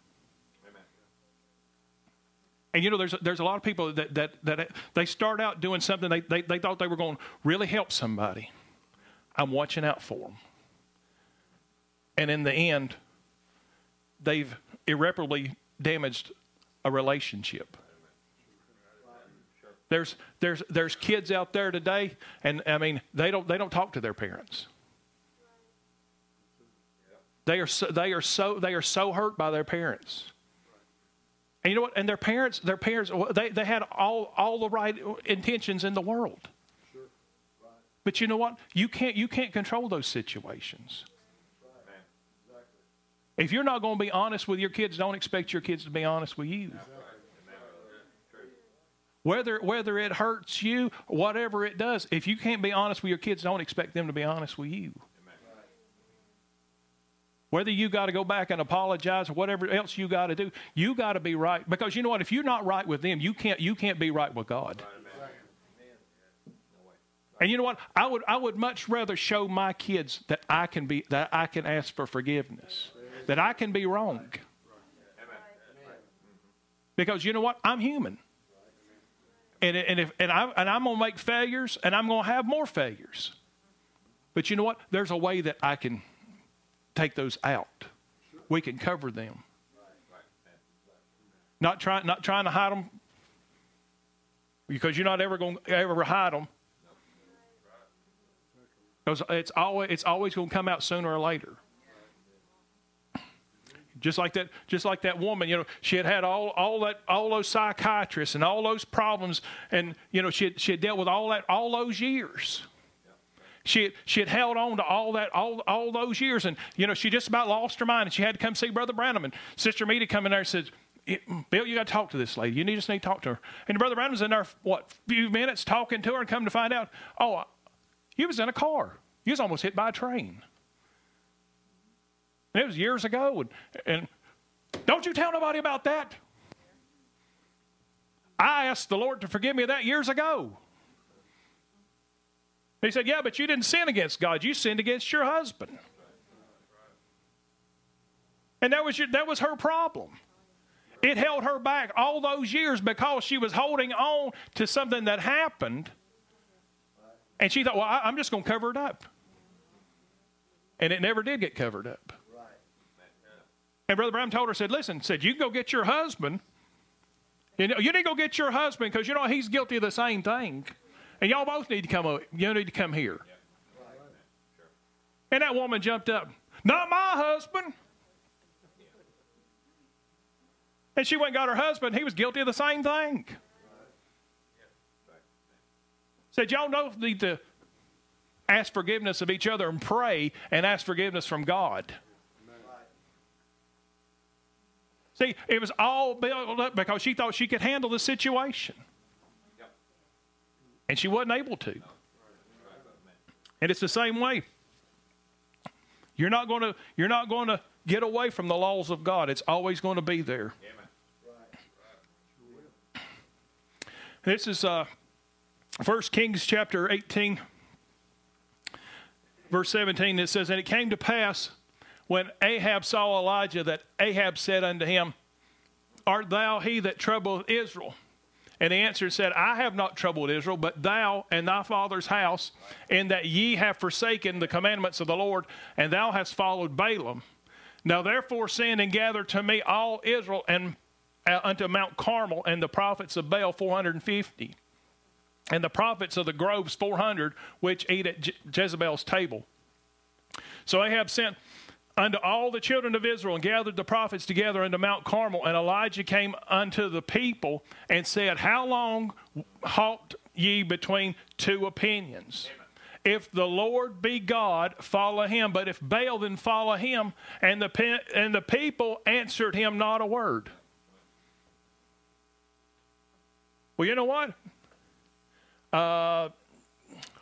And you know, there's there's a lot of people that that that they start out doing something they they, they thought they were going to really help somebody. I'm watching out for them, and in the end, they've irreparably damaged a relationship. There's there's there's kids out there today, and I mean they don't they don't talk to their parents. They are so, they are so they are so hurt by their parents. And you know what? And their parents, their parents, they, they had all, all the right intentions in the world. Sure. Right. But you know what? You can't, you can't control those situations. Right. If you're not going to be honest with your kids, don't expect your kids to be honest with you. Whether, whether it hurts you, whatever it does, if you can't be honest with your kids, don't expect them to be honest with you. Whether you got to go back and apologize or whatever else you got to do, you got to be right. Because you know what? If you're not right with them, you can't, you can't be right with God. And you know what? I would, I would much rather show my kids that I can be, that I can ask for forgiveness, that I can be wrong. Because you know what? I'm human. And, and, if, and, I, and I'm going to make failures, and I'm going to have more failures. But you know what? There's a way that I can take those out. We can cover them. Not trying, not trying to hide them because you're not ever going to ever hide them. Because it's always, it's always going to come out sooner or later. Just like that, just like that woman, you know, she had had all, all that, all those psychiatrists and all those problems, and you know, she had, she had dealt with all that all those years. She had, she had held on to all that all, all those years, and you know she just about lost her mind, and she had to come see Brother Branham. And Sister Meda come in there and said, "Bill, you got to talk to this lady. You need just need to talk to her." And Brother Branham's in there what few minutes talking to her, and come to find out, oh, you was in a car. You was almost hit by a train. And it was years ago, and, and don't you tell nobody about that. I asked the Lord to forgive me that years ago. He said, Yeah, but you didn't sin against God. You sinned against your husband. And that was, your, that was her problem. It held her back all those years because she was holding on to something that happened. And she thought, well, I, am just going to cover it up. And it never did get covered up. And Brother Branham told her, said, listen, said, you can go get your husband. You, know, you need to go get your husband because, you know, he's guilty of the same thing. And y'all both need to come. You need to come here. And that woman jumped up. Not my husband. And she went and got her husband. He was guilty of the same thing. Said, y'all know need to ask forgiveness of each other and pray and ask forgiveness from God. See, it was all built up because she thought she could handle the situation and she wasn't able to. And it's the same way. You're not going to you're not going to get away from the laws of God. It's always going to be there. This is uh, 1 Kings chapter 18, verse 17. It says, And it came to pass when Ahab saw Elijah that Ahab said unto him, Art thou he that troubleth Israel? And he answered and said, I have not troubled Israel, but thou and thy father's house, in that ye have forsaken the commandments of the Lord, and thou hast followed Baalim. Now therefore send and gather to me all Israel and uh, unto Mount Carmel, and the prophets of Baal four hundred and fifty, and the prophets of the groves four hundred, which eat at Je- Jezebel's table. So Ahab sent unto all the children of Israel and gathered the prophets together unto Mount Carmel. And Elijah came unto the people and said, How long halt ye between two opinions? If the Lord be God, follow him. But if Baal, then follow him. And the, and the people answered him not a word. Well, you know what? Uh,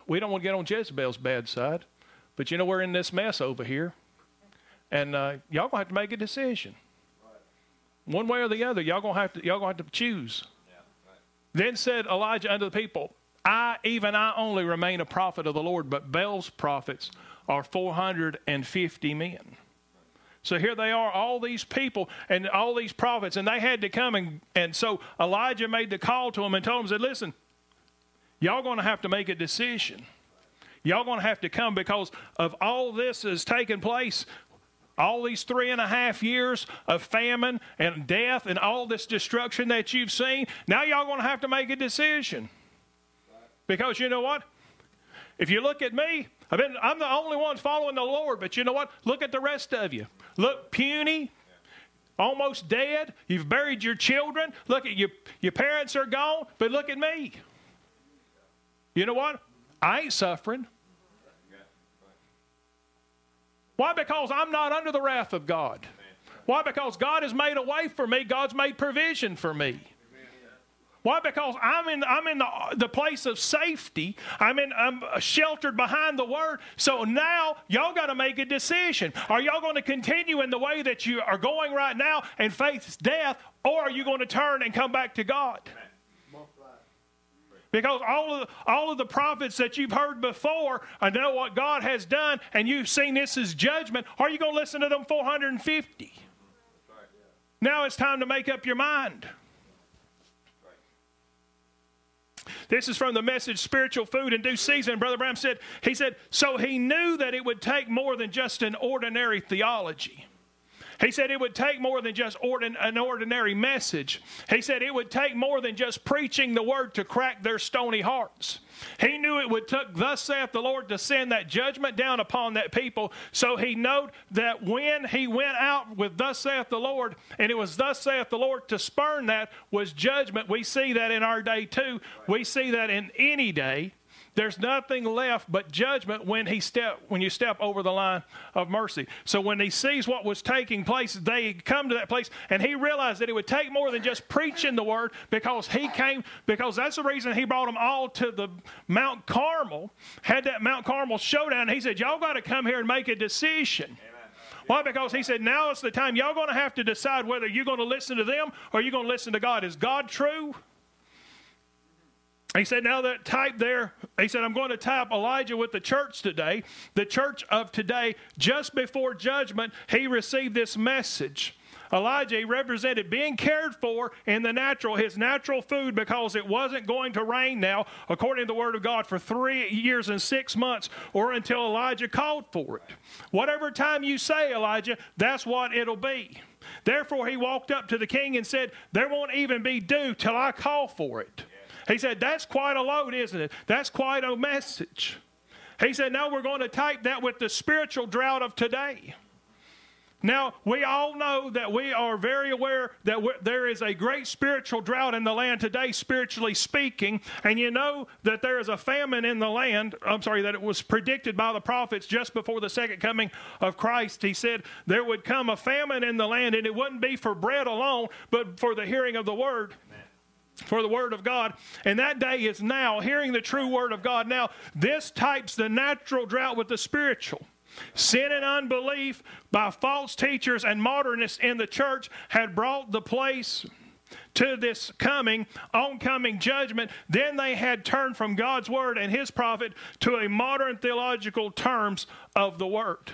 we don't want to get on Jezebel's bad side. but you know, we're in this mess over here. And uh, y'all gonna have to make a decision. One way or the other, y'all gonna have to y'all gonna have to choose. Then said Elijah unto the people, I even I only remain a prophet of the Lord, but Baal's prophets are four hundred and fifty men. So here they are, all these people and all these prophets, and they had to come and and so Elijah made the call to them and told them, said, Listen, y'all gonna have to make a decision. Y'all gonna have to come because of all this has taken place all these three and a half years of famine and death and all this destruction that you've seen, now y'all going to have to make a decision. Because you know what? If you look at me, I've been, I'm the only one following the Lord, but you know what? Look at the rest of you. Look puny, almost dead. You've buried your children. Look at you, your parents are gone, but look at me. You know what? I ain't suffering. Why? Because I'm not under the wrath of God. Why? Because God has made a way for me. God's made provision for me. Why? Because I'm in I'm in the, the place of safety. I'm in I'm sheltered behind the word. So now y'all got to make a decision. Are y'all going to continue in the way that you are going right now and face death, or are you going to turn and come back to God? Because all of, the, all of the prophets that you've heard before, I know what God has done, and you've seen this as judgment. Are you going to listen to them 450? Now it's time to make up your mind. This is from the message Spiritual Food in Due Season. Brother Branham said, he said, so he knew that it would take more than just an ordinary theology. He said it would take more than just ordin- an ordinary message. He said it would take more than just preaching the word to crack their stony hearts. He knew it would take, thus saith the Lord, to send that judgment down upon that people. So he knowed that when he went out with thus saith the Lord, and it was thus saith the Lord to spurn that was judgment. We see that in our day too. We see that in any day. There's nothing left but judgment when he step when you step over the line of mercy. So when he sees what was taking place, they come to that place and he realized that it would take more than just preaching the word because he came because that's the reason he brought them all to the Mount Carmel, had that Mount Carmel showdown. He said, Y'all got to come here and make a decision. Why? Because he said, now is the time. Y'all going to have to decide whether you're going to listen to them or you're going to listen to God. Is God true? He said, now that type there, he said, I'm going to type Elijah with the church today. The church of today, just before judgment, he received this message. Elijah represented being cared for in the natural, his natural food, because it wasn't going to rain now, according to the word of God, for three years and six months, or until Elijah called for it. Whatever time you say, Elijah, that's what it'll be. Therefore, he walked up to the king and said, There won't even be dew till I call for it. He said, That's quite a load, isn't it? That's quite a message. He said, No, we're going to type that with the spiritual drought of today. Now, we all know that we are very aware that there is a great spiritual drought in the land today, spiritually speaking. And you know that there is a famine in the land. I'm sorry, that it was predicted by the prophets just before the second coming of Christ. He said there would come a famine in the land, and it wouldn't be for bread alone, but for the hearing of the word for the Word of God. And that day is now, hearing the true Word of God. Now, this types the natural drought with the spiritual. Sin and unbelief by false teachers and modernists in the church had brought the place to this coming, oncoming judgment. Then they had turned from God's Word and His prophet to a modern theological terms of the Word.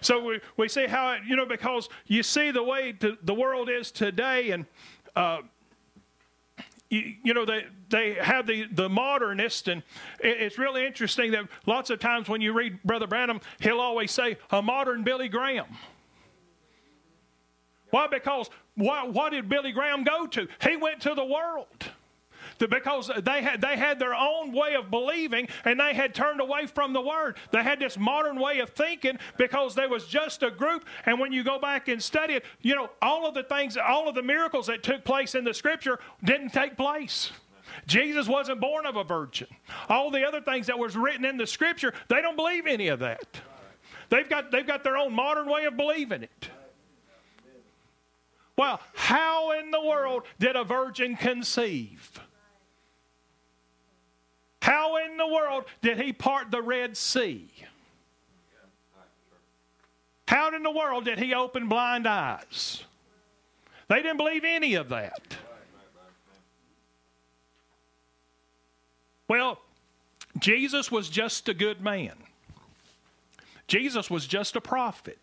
So we, we see how, it, you know, because you see the way to, the world is today, and uh, you, you, know, they, they have the, the modernist, and it, it's really interesting that lots of times when you read Brother Branham, he'll always say, a modern Billy Graham. Why? Because what, what did Billy Graham go to? He went to the world because they had, they had their own way of believing and they had turned away from the Word. They had this modern way of thinking because there was just a group. And when you go back and study it, you know, all of the things, all of the miracles that took place in the Scripture didn't take place. Jesus wasn't born of a virgin. All the other things that was written in the Scripture, they don't believe any of that. They've got, they've got their own modern way of believing it. Well, how in the world did a virgin conceive? How in the world did he part the Red Sea? How in the world did he open blind eyes? They didn't believe any of that. Well, Jesus was just a good man. Jesus was just a prophet.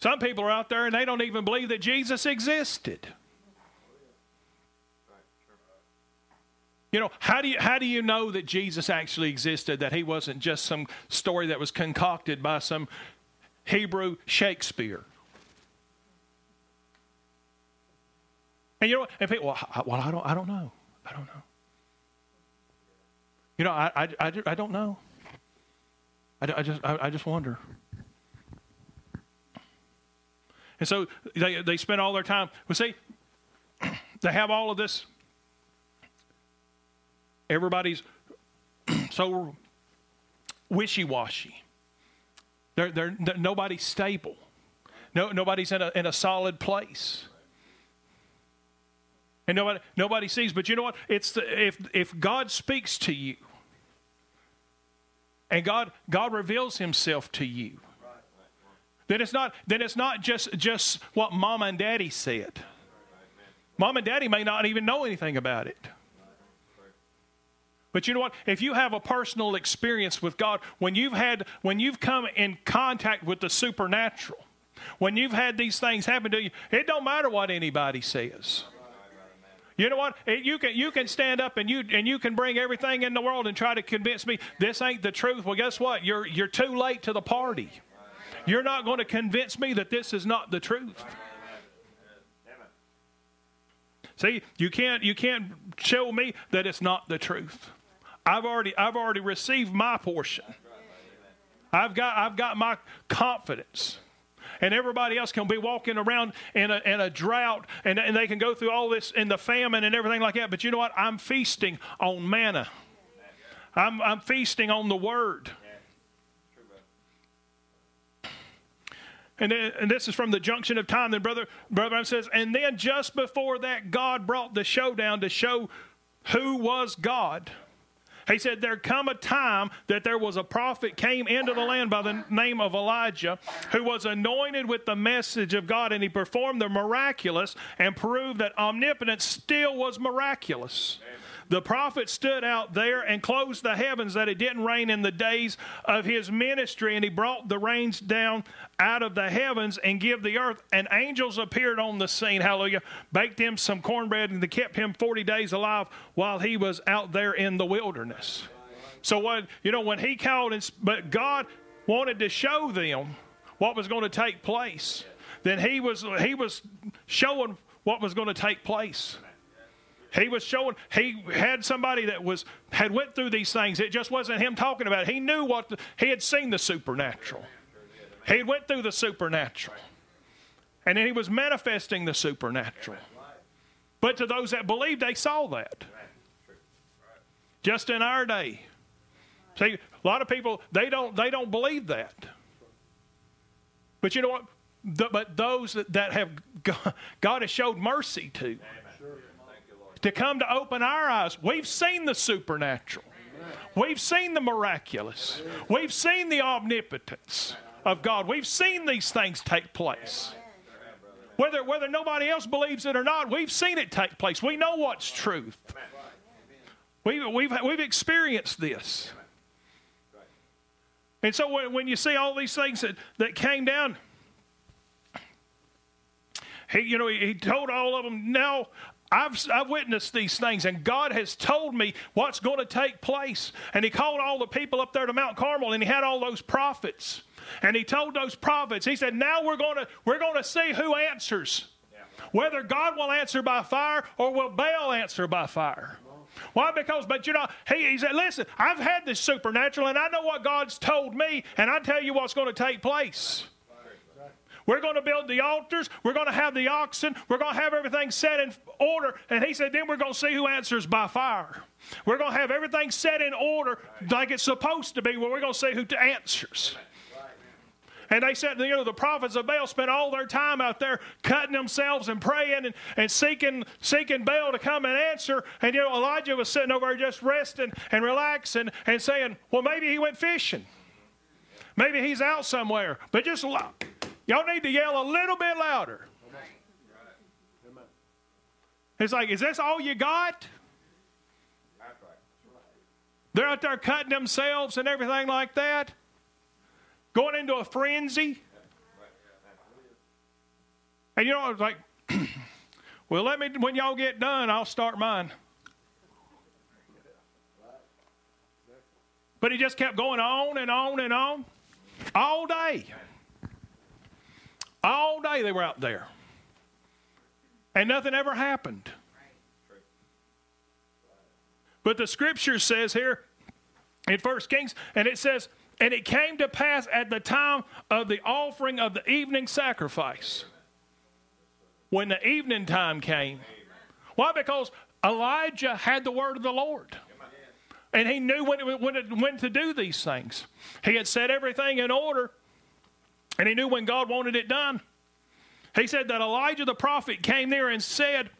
Some people are out there and they don't even believe that Jesus existed. You know, how do you, how do you know that Jesus actually existed, that he wasn't just some story that was concocted by some Hebrew Shakespeare? And you know? And people, well, well, I don't, I don't know. I don't know. You know, I, I, I, I don't know. I, I just, I, I just wonder. And so they, they spend all their time. Well, see, *clears throat* they have all of this Everybody's *clears throat* so wishy-washy. They're, they're, they're, nobody's stable. No, nobody's in a, in a solid place. And nobody, nobody sees. But you know what? It's the, if, if God speaks to you and God, God reveals himself to you, then it's not, then it's not just, just what mom and daddy said. Mom and daddy may not even know anything about it. But you know what? If you have a personal experience with God, when you've had when you've come in contact with the supernatural, when you've had these things happen to you, it don't matter what anybody says. You know what? It, you can you can stand up and you and you can bring everything in the world and try to convince me this ain't the truth. Well, guess what? You're you're too late to the party. You're not going to convince me that this is not the truth. See, you can't you can't show me that it's not the truth. I've already, I've already received my portion. I've got, I've got my confidence. And everybody else can be walking around in a, in a drought and, and they can go through all this in the famine and everything like that. But you know what? I'm feasting on manna, I'm, I'm feasting on the word. And, then, and this is from the junction of time. Then brother, brother says, and then just before that, God brought the showdown to show who was God. He said, There come a time that there was a prophet came into the land by the name of Elijah, who was anointed with the message of God, and he performed the miraculous and proved that omnipotence still was miraculous. Amen. The prophet stood out there and closed the heavens that it didn't rain in the days of his ministry, and he brought the rains down out of the heavens and give the earth. And angels appeared on the scene, hallelujah, baked him some cornbread, and they kept him 40 days alive while he was out there in the wilderness. So, what, you know, when he called, and, but God wanted to show them what was going to take place, then he was, he was showing what was going to take place. He was showing he had somebody that was had went through these things. It just wasn't him talking about it. He knew what the, he had seen the supernatural. He had went through the supernatural. And then he was manifesting the supernatural. But to those that believed, they saw that. Just in our day. See, a lot of people they don't they don't believe that. But you know what? The, but those that, that have God, God has showed mercy to to come to open our eyes. We've seen the supernatural, we've seen the miraculous, we've seen the omnipotence of God, we've seen these things take place. Whether, whether nobody else believes it or not, we've seen it take place. We know what's truth. We've, we've, we've experienced this. And so when, when you see all these things that, that came down, he, you know, he, told all of them, now I've, I've witnessed these things, and God has told me what's going to take place. And He called all the people up there to Mount Carmel, and He had all those prophets. And He told those prophets, He said, Now we're going to, we're going to see who answers. Whether God will answer by fire or will Baal answer by fire. Why? Because, but you know, he, he said, listen, I've had this supernatural and I know what God's told me, and I tell you what's going to take place. We're going to build the altars. We're going to have the oxen. We're going to have everything set in order. And he said, then we're going to see who answers by fire. We're going to have everything set in order like it's supposed to be, where we're going to see who answers. And they said, you know, the prophets of Baal spent all their time out there cutting themselves and praying and, and seeking seeking Baal to come and answer. And, you know, Elijah was sitting over there just resting and relaxing and saying, well, maybe he went fishing. Maybe he's out somewhere. But just y'all need to yell a little bit louder. It's like, is this all you got? They're out there cutting themselves and everything like that, going into a frenzy. And you know, it's like, *clears throat* well, let me, when y'all get done, I'll start mine. But he just kept going on and on and on all day. All day they were out there. And nothing ever happened. But the scripture says here in First Kings, and it says, and it came to pass at the time of the offering of the evening sacrifice. When the evening time came. Why? Because Elijah had the word of the Lord. And he knew when, it, when, it, when to do these things. He had set everything in order, and he knew when God wanted it done. He said that Elijah the prophet came there and said,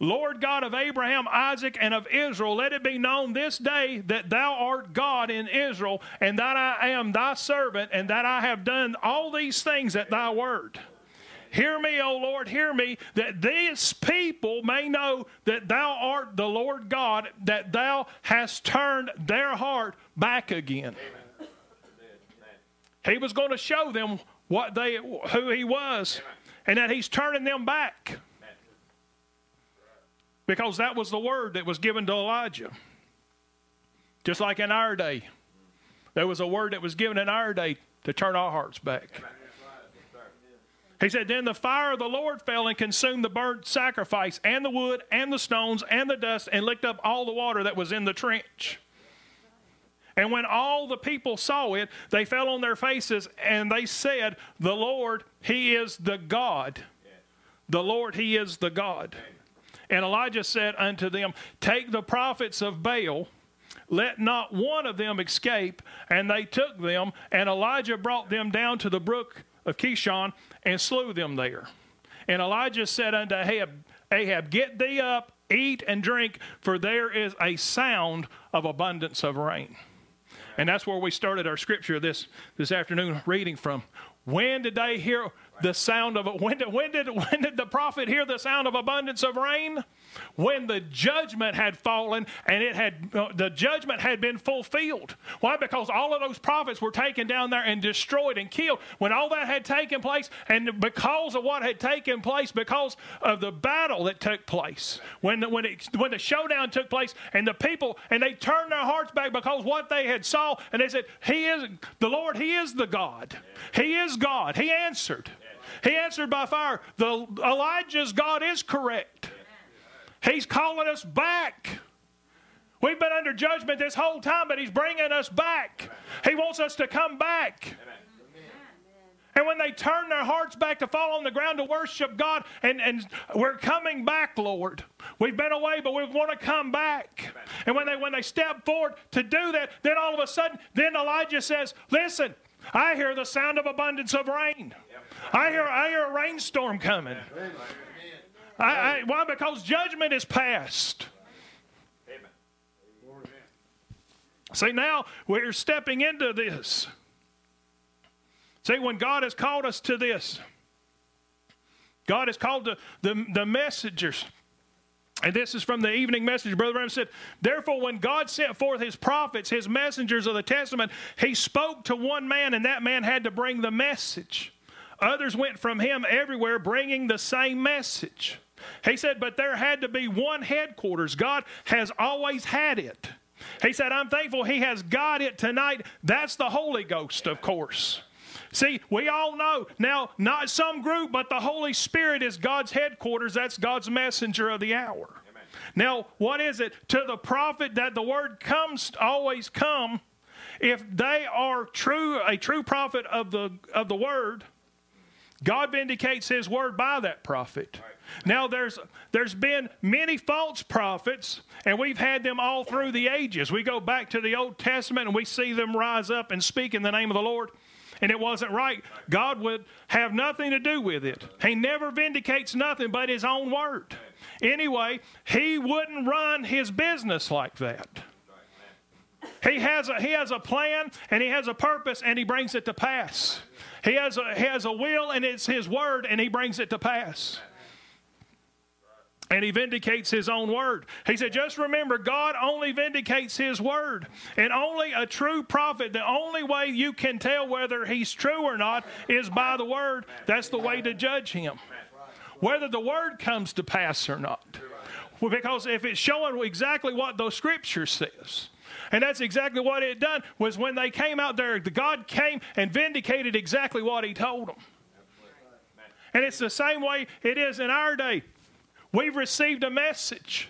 Lord God of Abraham, Isaac, and of Israel, let it be known this day that thou art God in Israel, and that I am thy servant, and that I have done all these things at thy word. Hear me, O Lord, hear me, that these people may know that thou art the Lord God, that thou hast turned their heart back again. Amen. He was going to show them what they who he was, and that he's turning them back. Because that was the word that was given to Elijah. Just like in our day. There was a word that was given in our day to turn our hearts back. He said, Then the fire of the Lord fell and consumed the burnt sacrifice, and the wood, and the stones, and the dust, and licked up all the water that was in the trench. And when all the people saw it, they fell on their faces, and they said, The Lord, He is the God. The Lord, He is the God. And Elijah said unto them, Take the prophets of Baal, let not one of them escape. And they took them, and Elijah brought them down to the brook of Kishon and slew them there. And Elijah said unto Ahab, Ahab, Get thee up, eat and drink, for there is a sound of abundance of rain. And that's where we started our scripture this, this afternoon reading from. When did they hear the sound of? When did, when, did, when did the prophet hear the sound of abundance of rain? When the judgment had fallen and it had uh, the judgment had been fulfilled. Why? Because all of those prophets were taken down there and destroyed and killed. When all that had taken place, and because of what had taken place, because of the battle that took place, when the, when it, when the showdown took place, and the people and they turned their hearts back because what they had saw, and they said, "He is the Lord. He is the God. He is God." He answered. He answered by fire. The Elijah's God is correct. He's calling us back. We've been under judgment this whole time, but He's bringing us back. He wants us to come back. And when they turn their hearts back to fall on the ground to worship God, and, and we're coming back, Lord. We've been away, but we want to come back. Amen. And when they when they step forward to do that, then all of a sudden, then Elijah says, Listen, I hear the sound of abundance of rain. Yep. I hear I hear a rainstorm coming. Amen. I, I, why? Because judgment is past. Amen. See, now we're stepping into this. See, when God has called us to this, God has called the, the, the messengers. And this is from the evening message. Brother Branham said, Therefore, when God sent forth his prophets, his messengers of the Testament, he spoke to one man, and that man had to bring the message. Others went from him everywhere bringing the same message. He said, but there had to be one headquarters. God has always had it. He said, I'm thankful He has got it tonight. That's the Holy Ghost, of course. See, we all know now, not some group, but the Holy Spirit is God's headquarters. That's God's messenger of the hour. Amen. Now, what is it? To the prophet that the word comes, always come. If they are true, a true prophet of the of the word, God vindicates his word by that prophet. Now there's there's been many false prophets, and we've had them all through the ages. We go back to the Old Testament and we see them rise up and speak in the name of the Lord. And it wasn't right. God would have nothing to do with it. He never vindicates nothing but his own word. Anyway, he wouldn't run his business like that. He has a, he has a plan and he has a purpose and he brings it to pass. He has a, he has a will and it's his word and he brings it to pass. And he vindicates his own word. He said, just remember, God only vindicates his word. And only a true prophet, the only way you can tell whether he's true or not is by the word. That's the way to judge him. Whether the word comes to pass or not. Well, because if it's showing exactly what those scriptures says, and that's exactly what it done was when they came out there, the God came and vindicated exactly what he told them. And it's the same way it is in our day. We've received a message.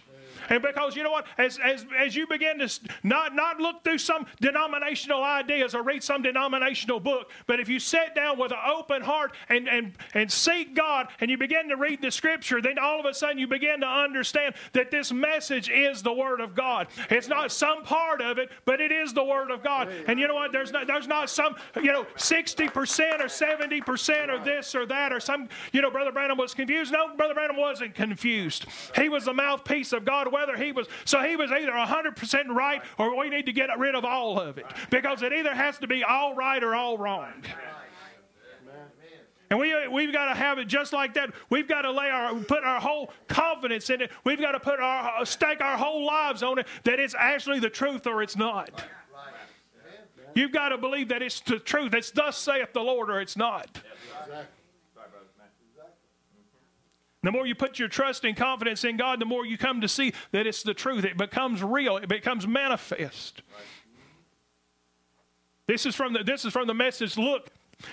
And because you know what, as, as, as you begin to not, not look through some denominational ideas or read some denominational book, but if you sit down with an open heart and, and, and seek God and you begin to read the scripture, then all of a sudden you begin to understand that this message is the Word of God. It's not some part of it, but it is the Word of God. And you know what? There's not, there's not some, you know, 60% or 70% or this or that or some, you know, Brother Branham was confused. No, Brother Branham wasn't confused. He was the mouthpiece of God whether he was. So he was either 100% right or we need to get rid of all of it because it either has to be all right or all wrong. And we, we've got to have it just like that. We've got to lay our, put our whole confidence in it. We've got to put our, stake our whole lives on it that it's actually the truth or it's not. You've got to believe that it's the truth. It's thus saith the Lord or it's not. The more you put your trust and confidence in God, the more you come to see that it's the truth. It becomes real. It becomes manifest. This is from the this is from the message. Look,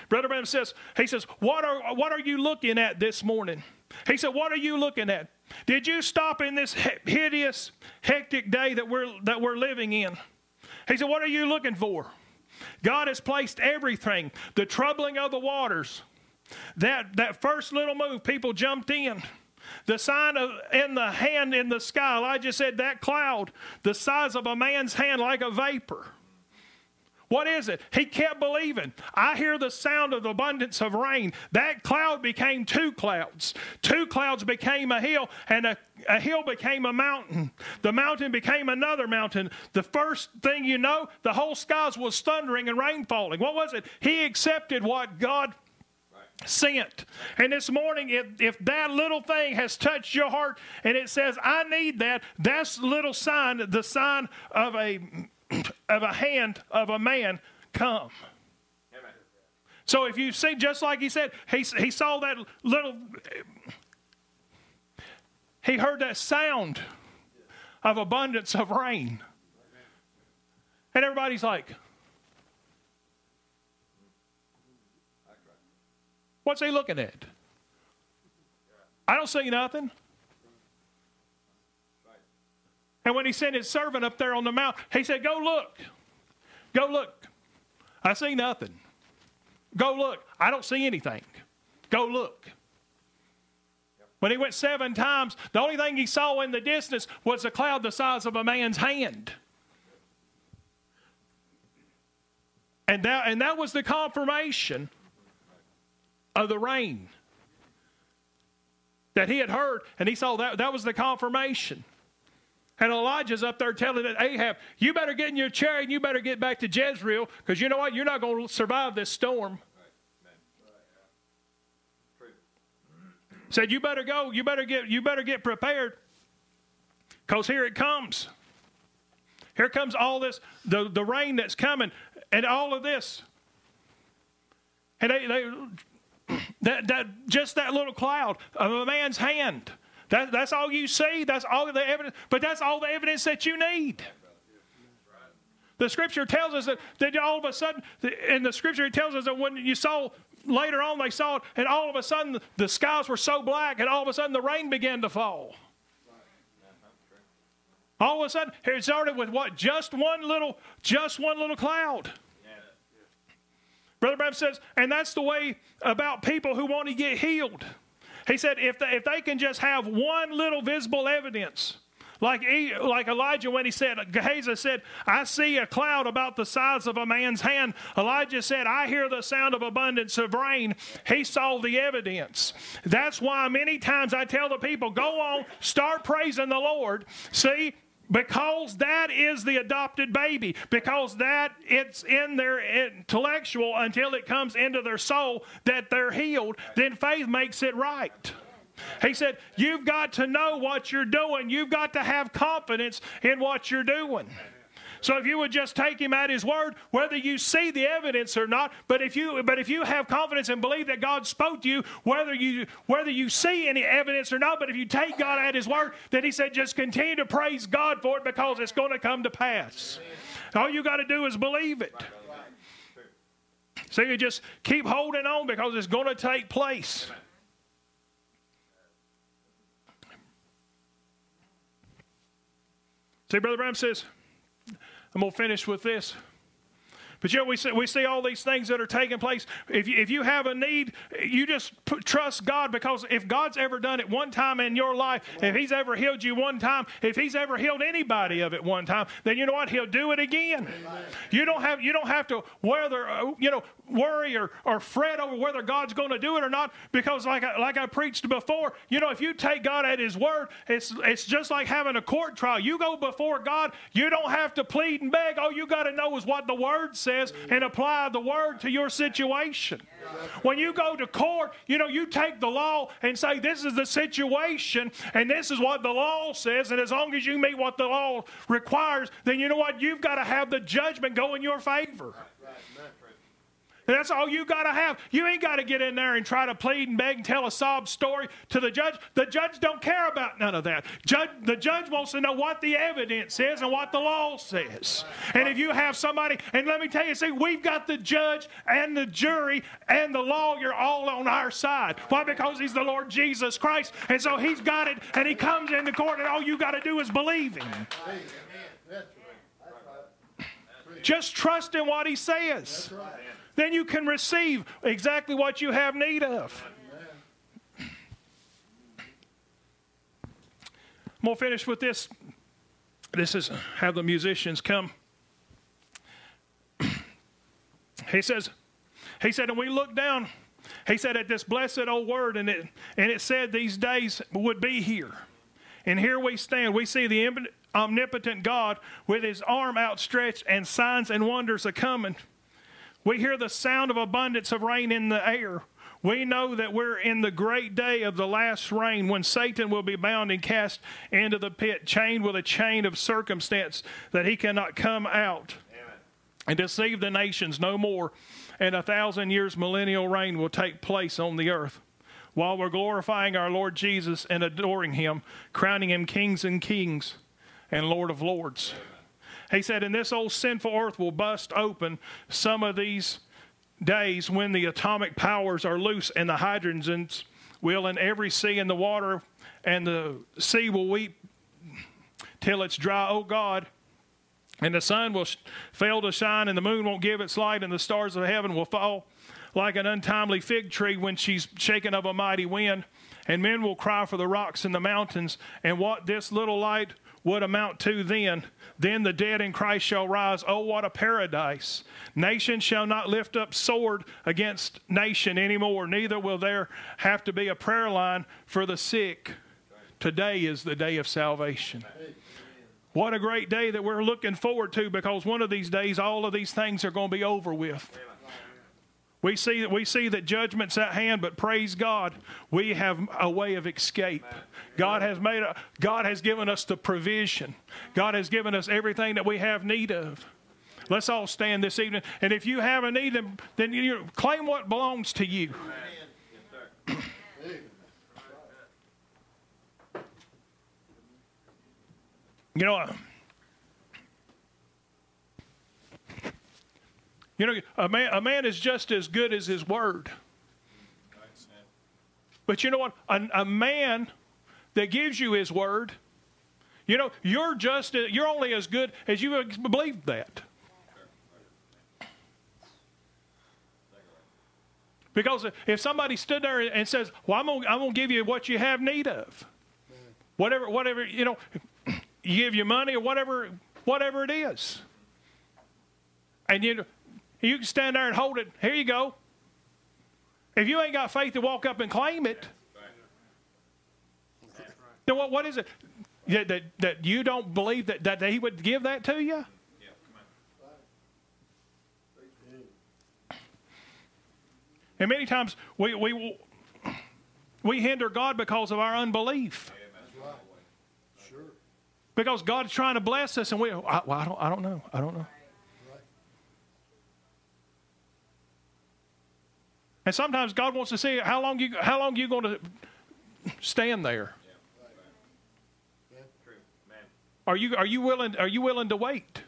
Brother Branham says, he says, what are what are you looking at this morning? He said, What are you looking at? Did you stop in this hideous, hectic day that we're that we're living in? He said, What are you looking for? God has placed everything, the troubling of the waters, that, that first little move, people jumped in. The sign of, in the hand in the sky, Elijah said, that cloud, the size of a man's hand, like a vapor. What is it? He kept believing. I hear the sound of the abundance of rain. That cloud became two clouds. Two clouds became a hill, and a, a hill became a mountain. The mountain became another mountain. The first thing you know, the whole skies was thundering and rain falling. What was it? He accepted what God sent. And this morning, if, if that little thing has touched your heart and it says, I need that, that's little sign, the sign of a *clears throat* of a hand of a man come. So if you see, just like he said, he, he saw that little, he heard that sound of abundance of rain. And everybody's like, What's he looking at? I don't see nothing. And when he sent his servant up there on the mount, he said, Go look. Go look. I see nothing. Go look. I don't see anything. Go look. When he went seven times, the only thing he saw in the distance was a cloud the size of a man's hand. And that, and that was the confirmation of the rain that he had heard, and he saw that that was the confirmation. And Elijah's up there telling Ahab, You better get in your chariot and you better get back to Jezreel because you know what? You're not going to survive this storm. Said, You better go. You better get, you better get prepared because here it comes. Here comes all this, the, the rain that's coming, and all of this. And they, they that, that just that little cloud of a man's hand. That, that's all you see. That's all the evidence. But that's all the evidence that you need. The scripture tells us that, that all of a sudden, in the scripture, it tells us that when you saw later on, they saw it, and all of a sudden the skies were so black, and all of a sudden the rain began to fall. All of a sudden, it started with what? Just one little, just one little cloud. Brother Branham says, and that's the way about people who want to get healed. He said, if they, if they can just have one little visible evidence, like, like Elijah when he said, Gehazi said, I see a cloud about the size of a man's hand. Elijah said, I hear the sound of abundance of rain. He saw the evidence. That's why many times I tell the people, go on, start praising the Lord. See, because that is the adopted baby. Because that it's in their intellectual until it comes into their soul that they're healed then faith makes it right. He said you've got to know what you're doing. You've got to have confidence in what you're doing so if you would just take him at his word, whether you see the evidence or not, but if you but if you have confidence and believe that God spoke to you, whether you whether you see any evidence or not, but if you take God at his word, then he said just continue to praise God for it because it's going to come to pass. All you got to do is believe it. So you just keep holding on because it's going to take place. See, Brother Branham says, Going to finish with this. But yet we see, we see all these things that are taking place. If you, if you have a need, you just put, trust God because if God's ever done it one time in your life, if He's ever healed you one time, if He's ever healed anybody of it one time, then you know what? He'll do it again. Amen. You don't have you don't have to whether you know worry or, or fret over whether God's going to do it or not because like I, like I preached before, you know if you take God at His word, it's it's just like having a court trial. You go before God, you don't have to plead and beg. All you got to know is what the Word says says and apply the word to your situation. When you go to court, you know, you take the law and say, This is the situation, and this is what the law says, and as long as you meet what the law requires, then you know what? You've got to have the judgment go in your favor. That's all you got to have. You ain't got to get in there and try to plead and beg and tell a sob story to the judge. The judge don't care about none of that. Judge, the judge wants to know what the evidence is and what the law says. And if you have somebody, and let me tell you, see, we've got the judge and the jury and the lawyer all on our side. Why? Because he's the Lord Jesus Christ. And so he's got it, and he comes into court, and all you got to do is believe him. Just trust in what he says then you can receive exactly what you have need of. I'm going to finish with this. This is how the musicians come. he says, he said, and we look down, he said, at this blessed old word, and it, and it said these days would be here. And here we stand. We see the omnipotent God with his arm outstretched, and signs and wonders are coming. We hear the sound of abundance of rain in the air. We know that we're in the great day of the last rain when Satan will be bound and cast into the pit, chained with a chain of circumstance that he cannot come out Amen. and deceive the nations no more. And a thousand years millennial reign will take place on the earth while we're glorifying our Lord Jesus and adoring him, crowning him kings and kings and Lord of lords. He said, And this old sinful earth will bust open some of these days when the atomic powers are loose and the hydrogens will in every sea in the water and the sea will weep till it's dry, O God. And the sun will fail to shine, and the moon won't give its light, and the stars of heaven will fall like an untimely fig tree when she's shaken of a mighty wind. And men will cry for the rocks and the mountains, and what this little light would amount to then. Then the dead in Christ shall rise. Oh, what a paradise! Nation shall not lift up sword against nation anymore, neither will there have to be a prayer line for the sick. Today is the day of salvation. What a great day that we're looking forward to because one of these days all of these things are going to be over with. We see that we see that judgment's at hand, but praise God, we have a way of escape. God has made a, God has given us the provision. God has given us everything that we have need of. Let's all stand this evening, and if you have a need, then you claim what belongs to you. You know, You know, a man, a man is just as good as his word. But you know what? A, a man that gives you his word, you know, you're just you're only as good as you believe that. Because if somebody stood there and says, "Well, I'm gonna, I'm gonna give you what you have need of," whatever, whatever, you know, *clears throat* you give you money or whatever, whatever it is, and you you can stand there and hold it. Here you go. If you ain't got faith to walk up and claim it, then what, what is it? that, that, that you don't believe that, that he would give that to you? And many times we, we, we hinder God because of our unbelief. Sure. Because God's trying to bless us, and we, I, well, I, don't, I don't know. I don't know. And sometimes God wants to see how long you how long you going to stand there. Are you are you willing are you willing to wait?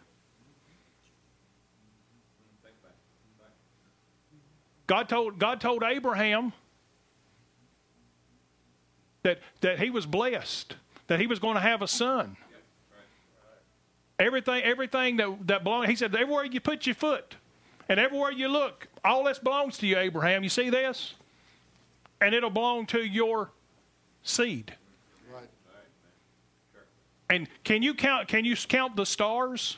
God told God told Abraham that that he was blessed, that he was going to have a son. Everything everything that that belonged he said everywhere you put your foot and everywhere you look, all this belongs to you, Abraham. You see this? And it'll belong to your seed. Right. And can you count can you count the stars?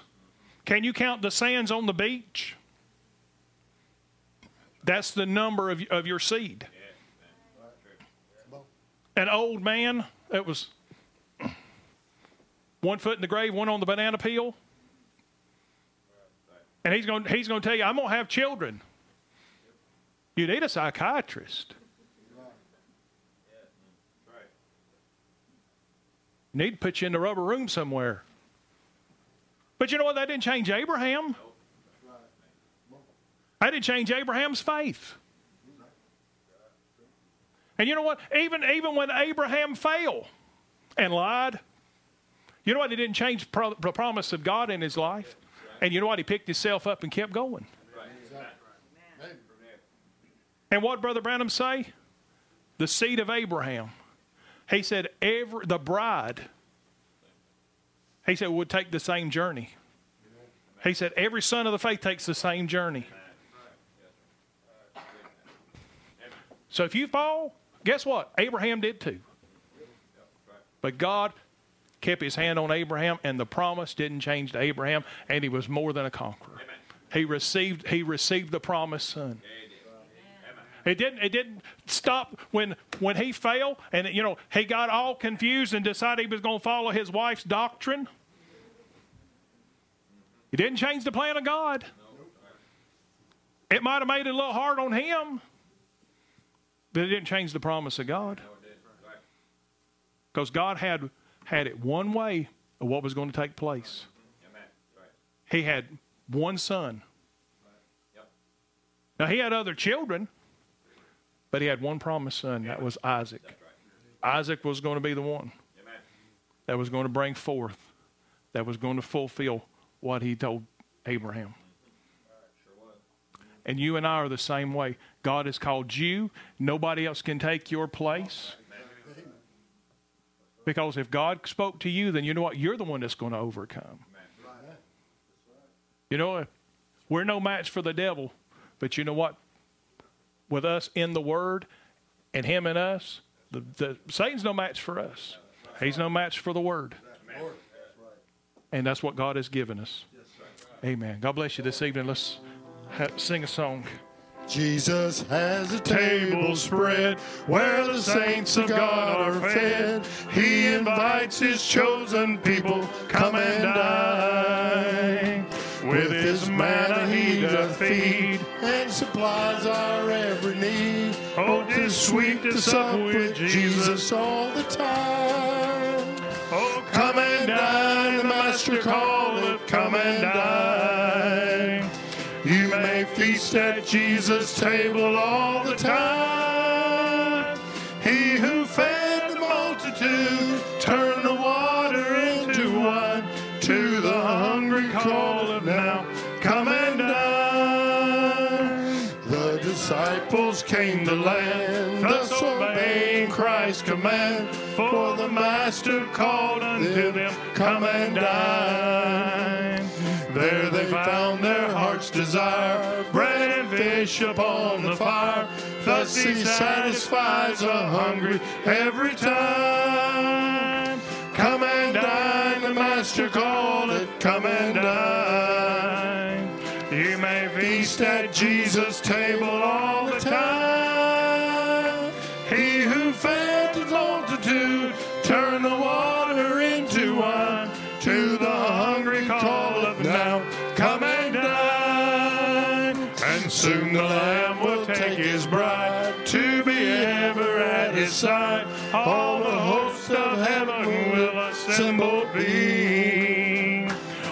Can you count the sands on the beach? That's the number of, of your seed. An old man that was one foot in the grave, one on the banana peel. And he's going, he's going to tell you, I'm going to have children. You need a psychiatrist. Right. Need to put you in the rubber room somewhere. But you know what? That didn't change Abraham. That didn't change Abraham's faith. And you know what? Even even when Abraham failed and lied, you know what? It didn't change pro- the promise of God in his life. And you know what? He picked himself up and kept going. And what Brother Branham say? The seed of Abraham. He said every the bride. He said would take the same journey. He said every son of the faith takes the same journey. So if you fall, guess what? Abraham did too. But God kept his hand on Abraham and the promise didn't change to Abraham and he was more than a conqueror. He received he received the promised son. It didn't. It didn't stop when when he fell, and you know he got all confused and decided he was going to follow his wife's doctrine. It didn't change the plan of God. It might have made it a little hard on him, but it didn't change the promise of God. Because God had had it one way of what was going to take place. He had one son. Now he had other children, but he had one promised son. That was Isaac. Isaac was going to be the one that was going to bring forth, that was going to fulfill what he told Abraham. And you and I are the same way. God has called you. Nobody else can take your place. Because if God spoke to you, then you know what? You're the one that's going to overcome. You know, we're no match for the devil, but you know what? With us in the Word and Him in us, the, the Satan's no match for us. He's no match for the Word. Lord. That's right. And that's what God has given us. Amen. God bless you this evening. Let's ha- sing a song. Jesus has a table spread where the saints of God are fed. He invites his chosen people, come and dine. With his manna he doth feed and supplies our every need. Oh, 'tis sweet to sup with Jesus all the time. Oh, Come and dine, the Master calleth, come and dine. You may feast at Jesus' table all the time. He who fed the multitude came to land, thus obeying Christ's command. For the Master called unto them, Come and dine. There they found their heart's desire, bread and fish upon the fire. Thus he satisfies the hungry every time. Come and dine, the Master called it, come and dine. You may feast at Jesus' table all the Lamb will take his bride to be ever at his side. All the hosts of heaven will assemble be.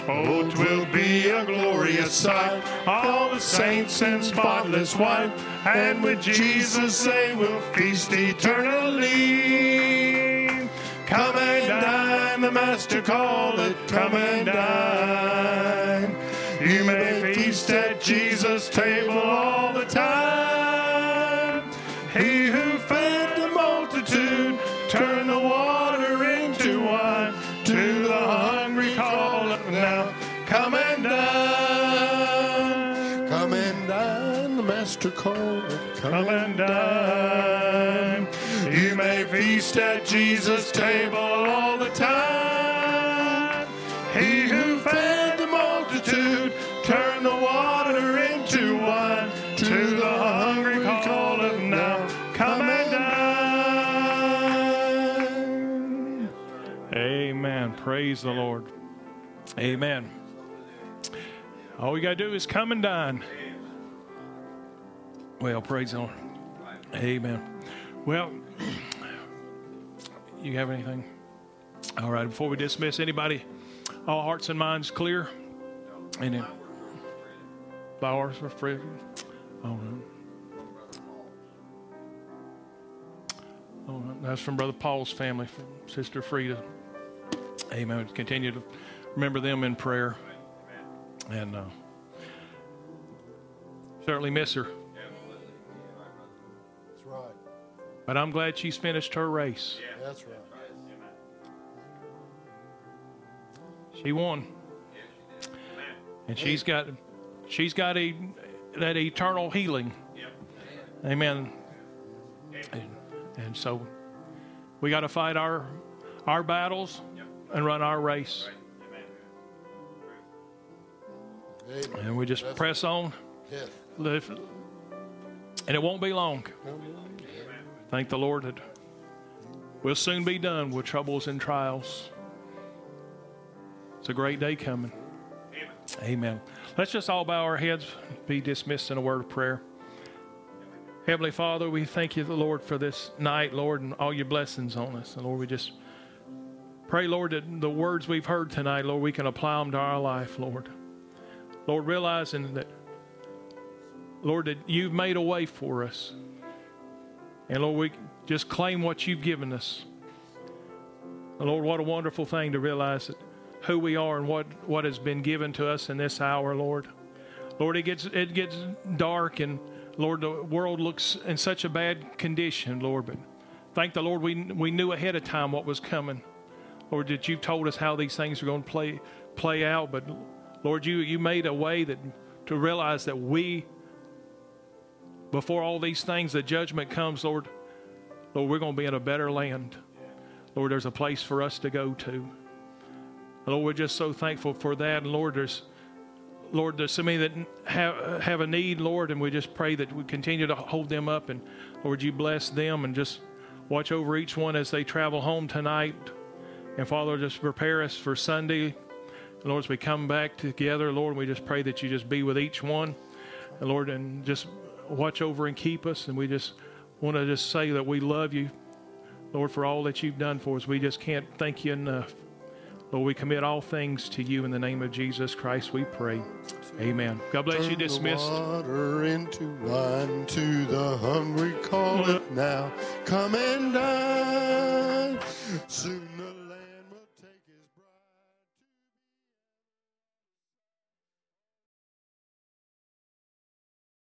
Oh, 'twill be a glorious sight. All the saints in spotless white, and with Jesus they will feast eternally. Come and dine, the Master calleth. Come and dine. You may feast at Jesus' table all the time. He who fed the multitude turned the water into wine. To the hungry calleth now. Come and dine. Come and dine, the Master calleth. Come and dine. You may feast at Jesus' table all the time. Praise the Lord. Amen. All we got to do is come and dine. Well, praise the Lord. Amen. Well, you have anything? All right. Before we dismiss, anybody, all hearts and minds clear? Any flowers for free? Oh, no. Oh, that's from Brother Paul's family, from Sister Frida. Amen. Continue to remember them in prayer. And uh, certainly miss her. That's right. But I'm glad she's finished her race. That's right. She won. And she's got she's got a that eternal healing. Amen. And, and so we got to fight our our battles and run our race. Amen. And we just press on. Yes. Live. And it won't be long. Thank the Lord that we'll soon be done with troubles and trials. It's a great day coming. Amen. Let's just all bow our heads, be dismissed in a word of prayer. Heavenly Father, we thank you, the Lord, for this night, Lord, and all your blessings on us. And Lord, we just pray, Lord, that the words we've heard tonight, Lord, we can apply them to our life, Lord. Lord, realizing that, Lord, that you've made a way for us. And Lord, we just claim what you've given us. And Lord, what a wonderful thing to realize that who we are and what, what has been given to us in this hour, Lord. Lord, it gets it gets dark and Lord, the world looks in such a bad condition, Lord, but thank the Lord we we knew ahead of time what was coming. Lord, that you've told us how these things are going to play play out, but Lord, you you made a way that to realize that we before all these things, the judgment comes, Lord, Lord, we're going to be in a better land. Lord, there's a place for us to go to. Lord, we're just so thankful for that. And Lord, there's Lord, there's so many that have have a need, Lord, and we just pray that we continue to hold them up. And Lord, you bless them and just watch over each one as they travel home tonight. And Father, just prepare us for Sunday. Lord, as we come back together, Lord, we just pray that you just be with each one. And Lord, and just watch over and keep us. And we just want to just say that we love you, Lord, for all that you've done for us. We just can't thank you enough. Lord, we commit all things to you in the name of Jesus Christ, we pray. Amen. God bless you. Turn the Dismissed. water into wine to the hungry call it now. Come and dine. Soon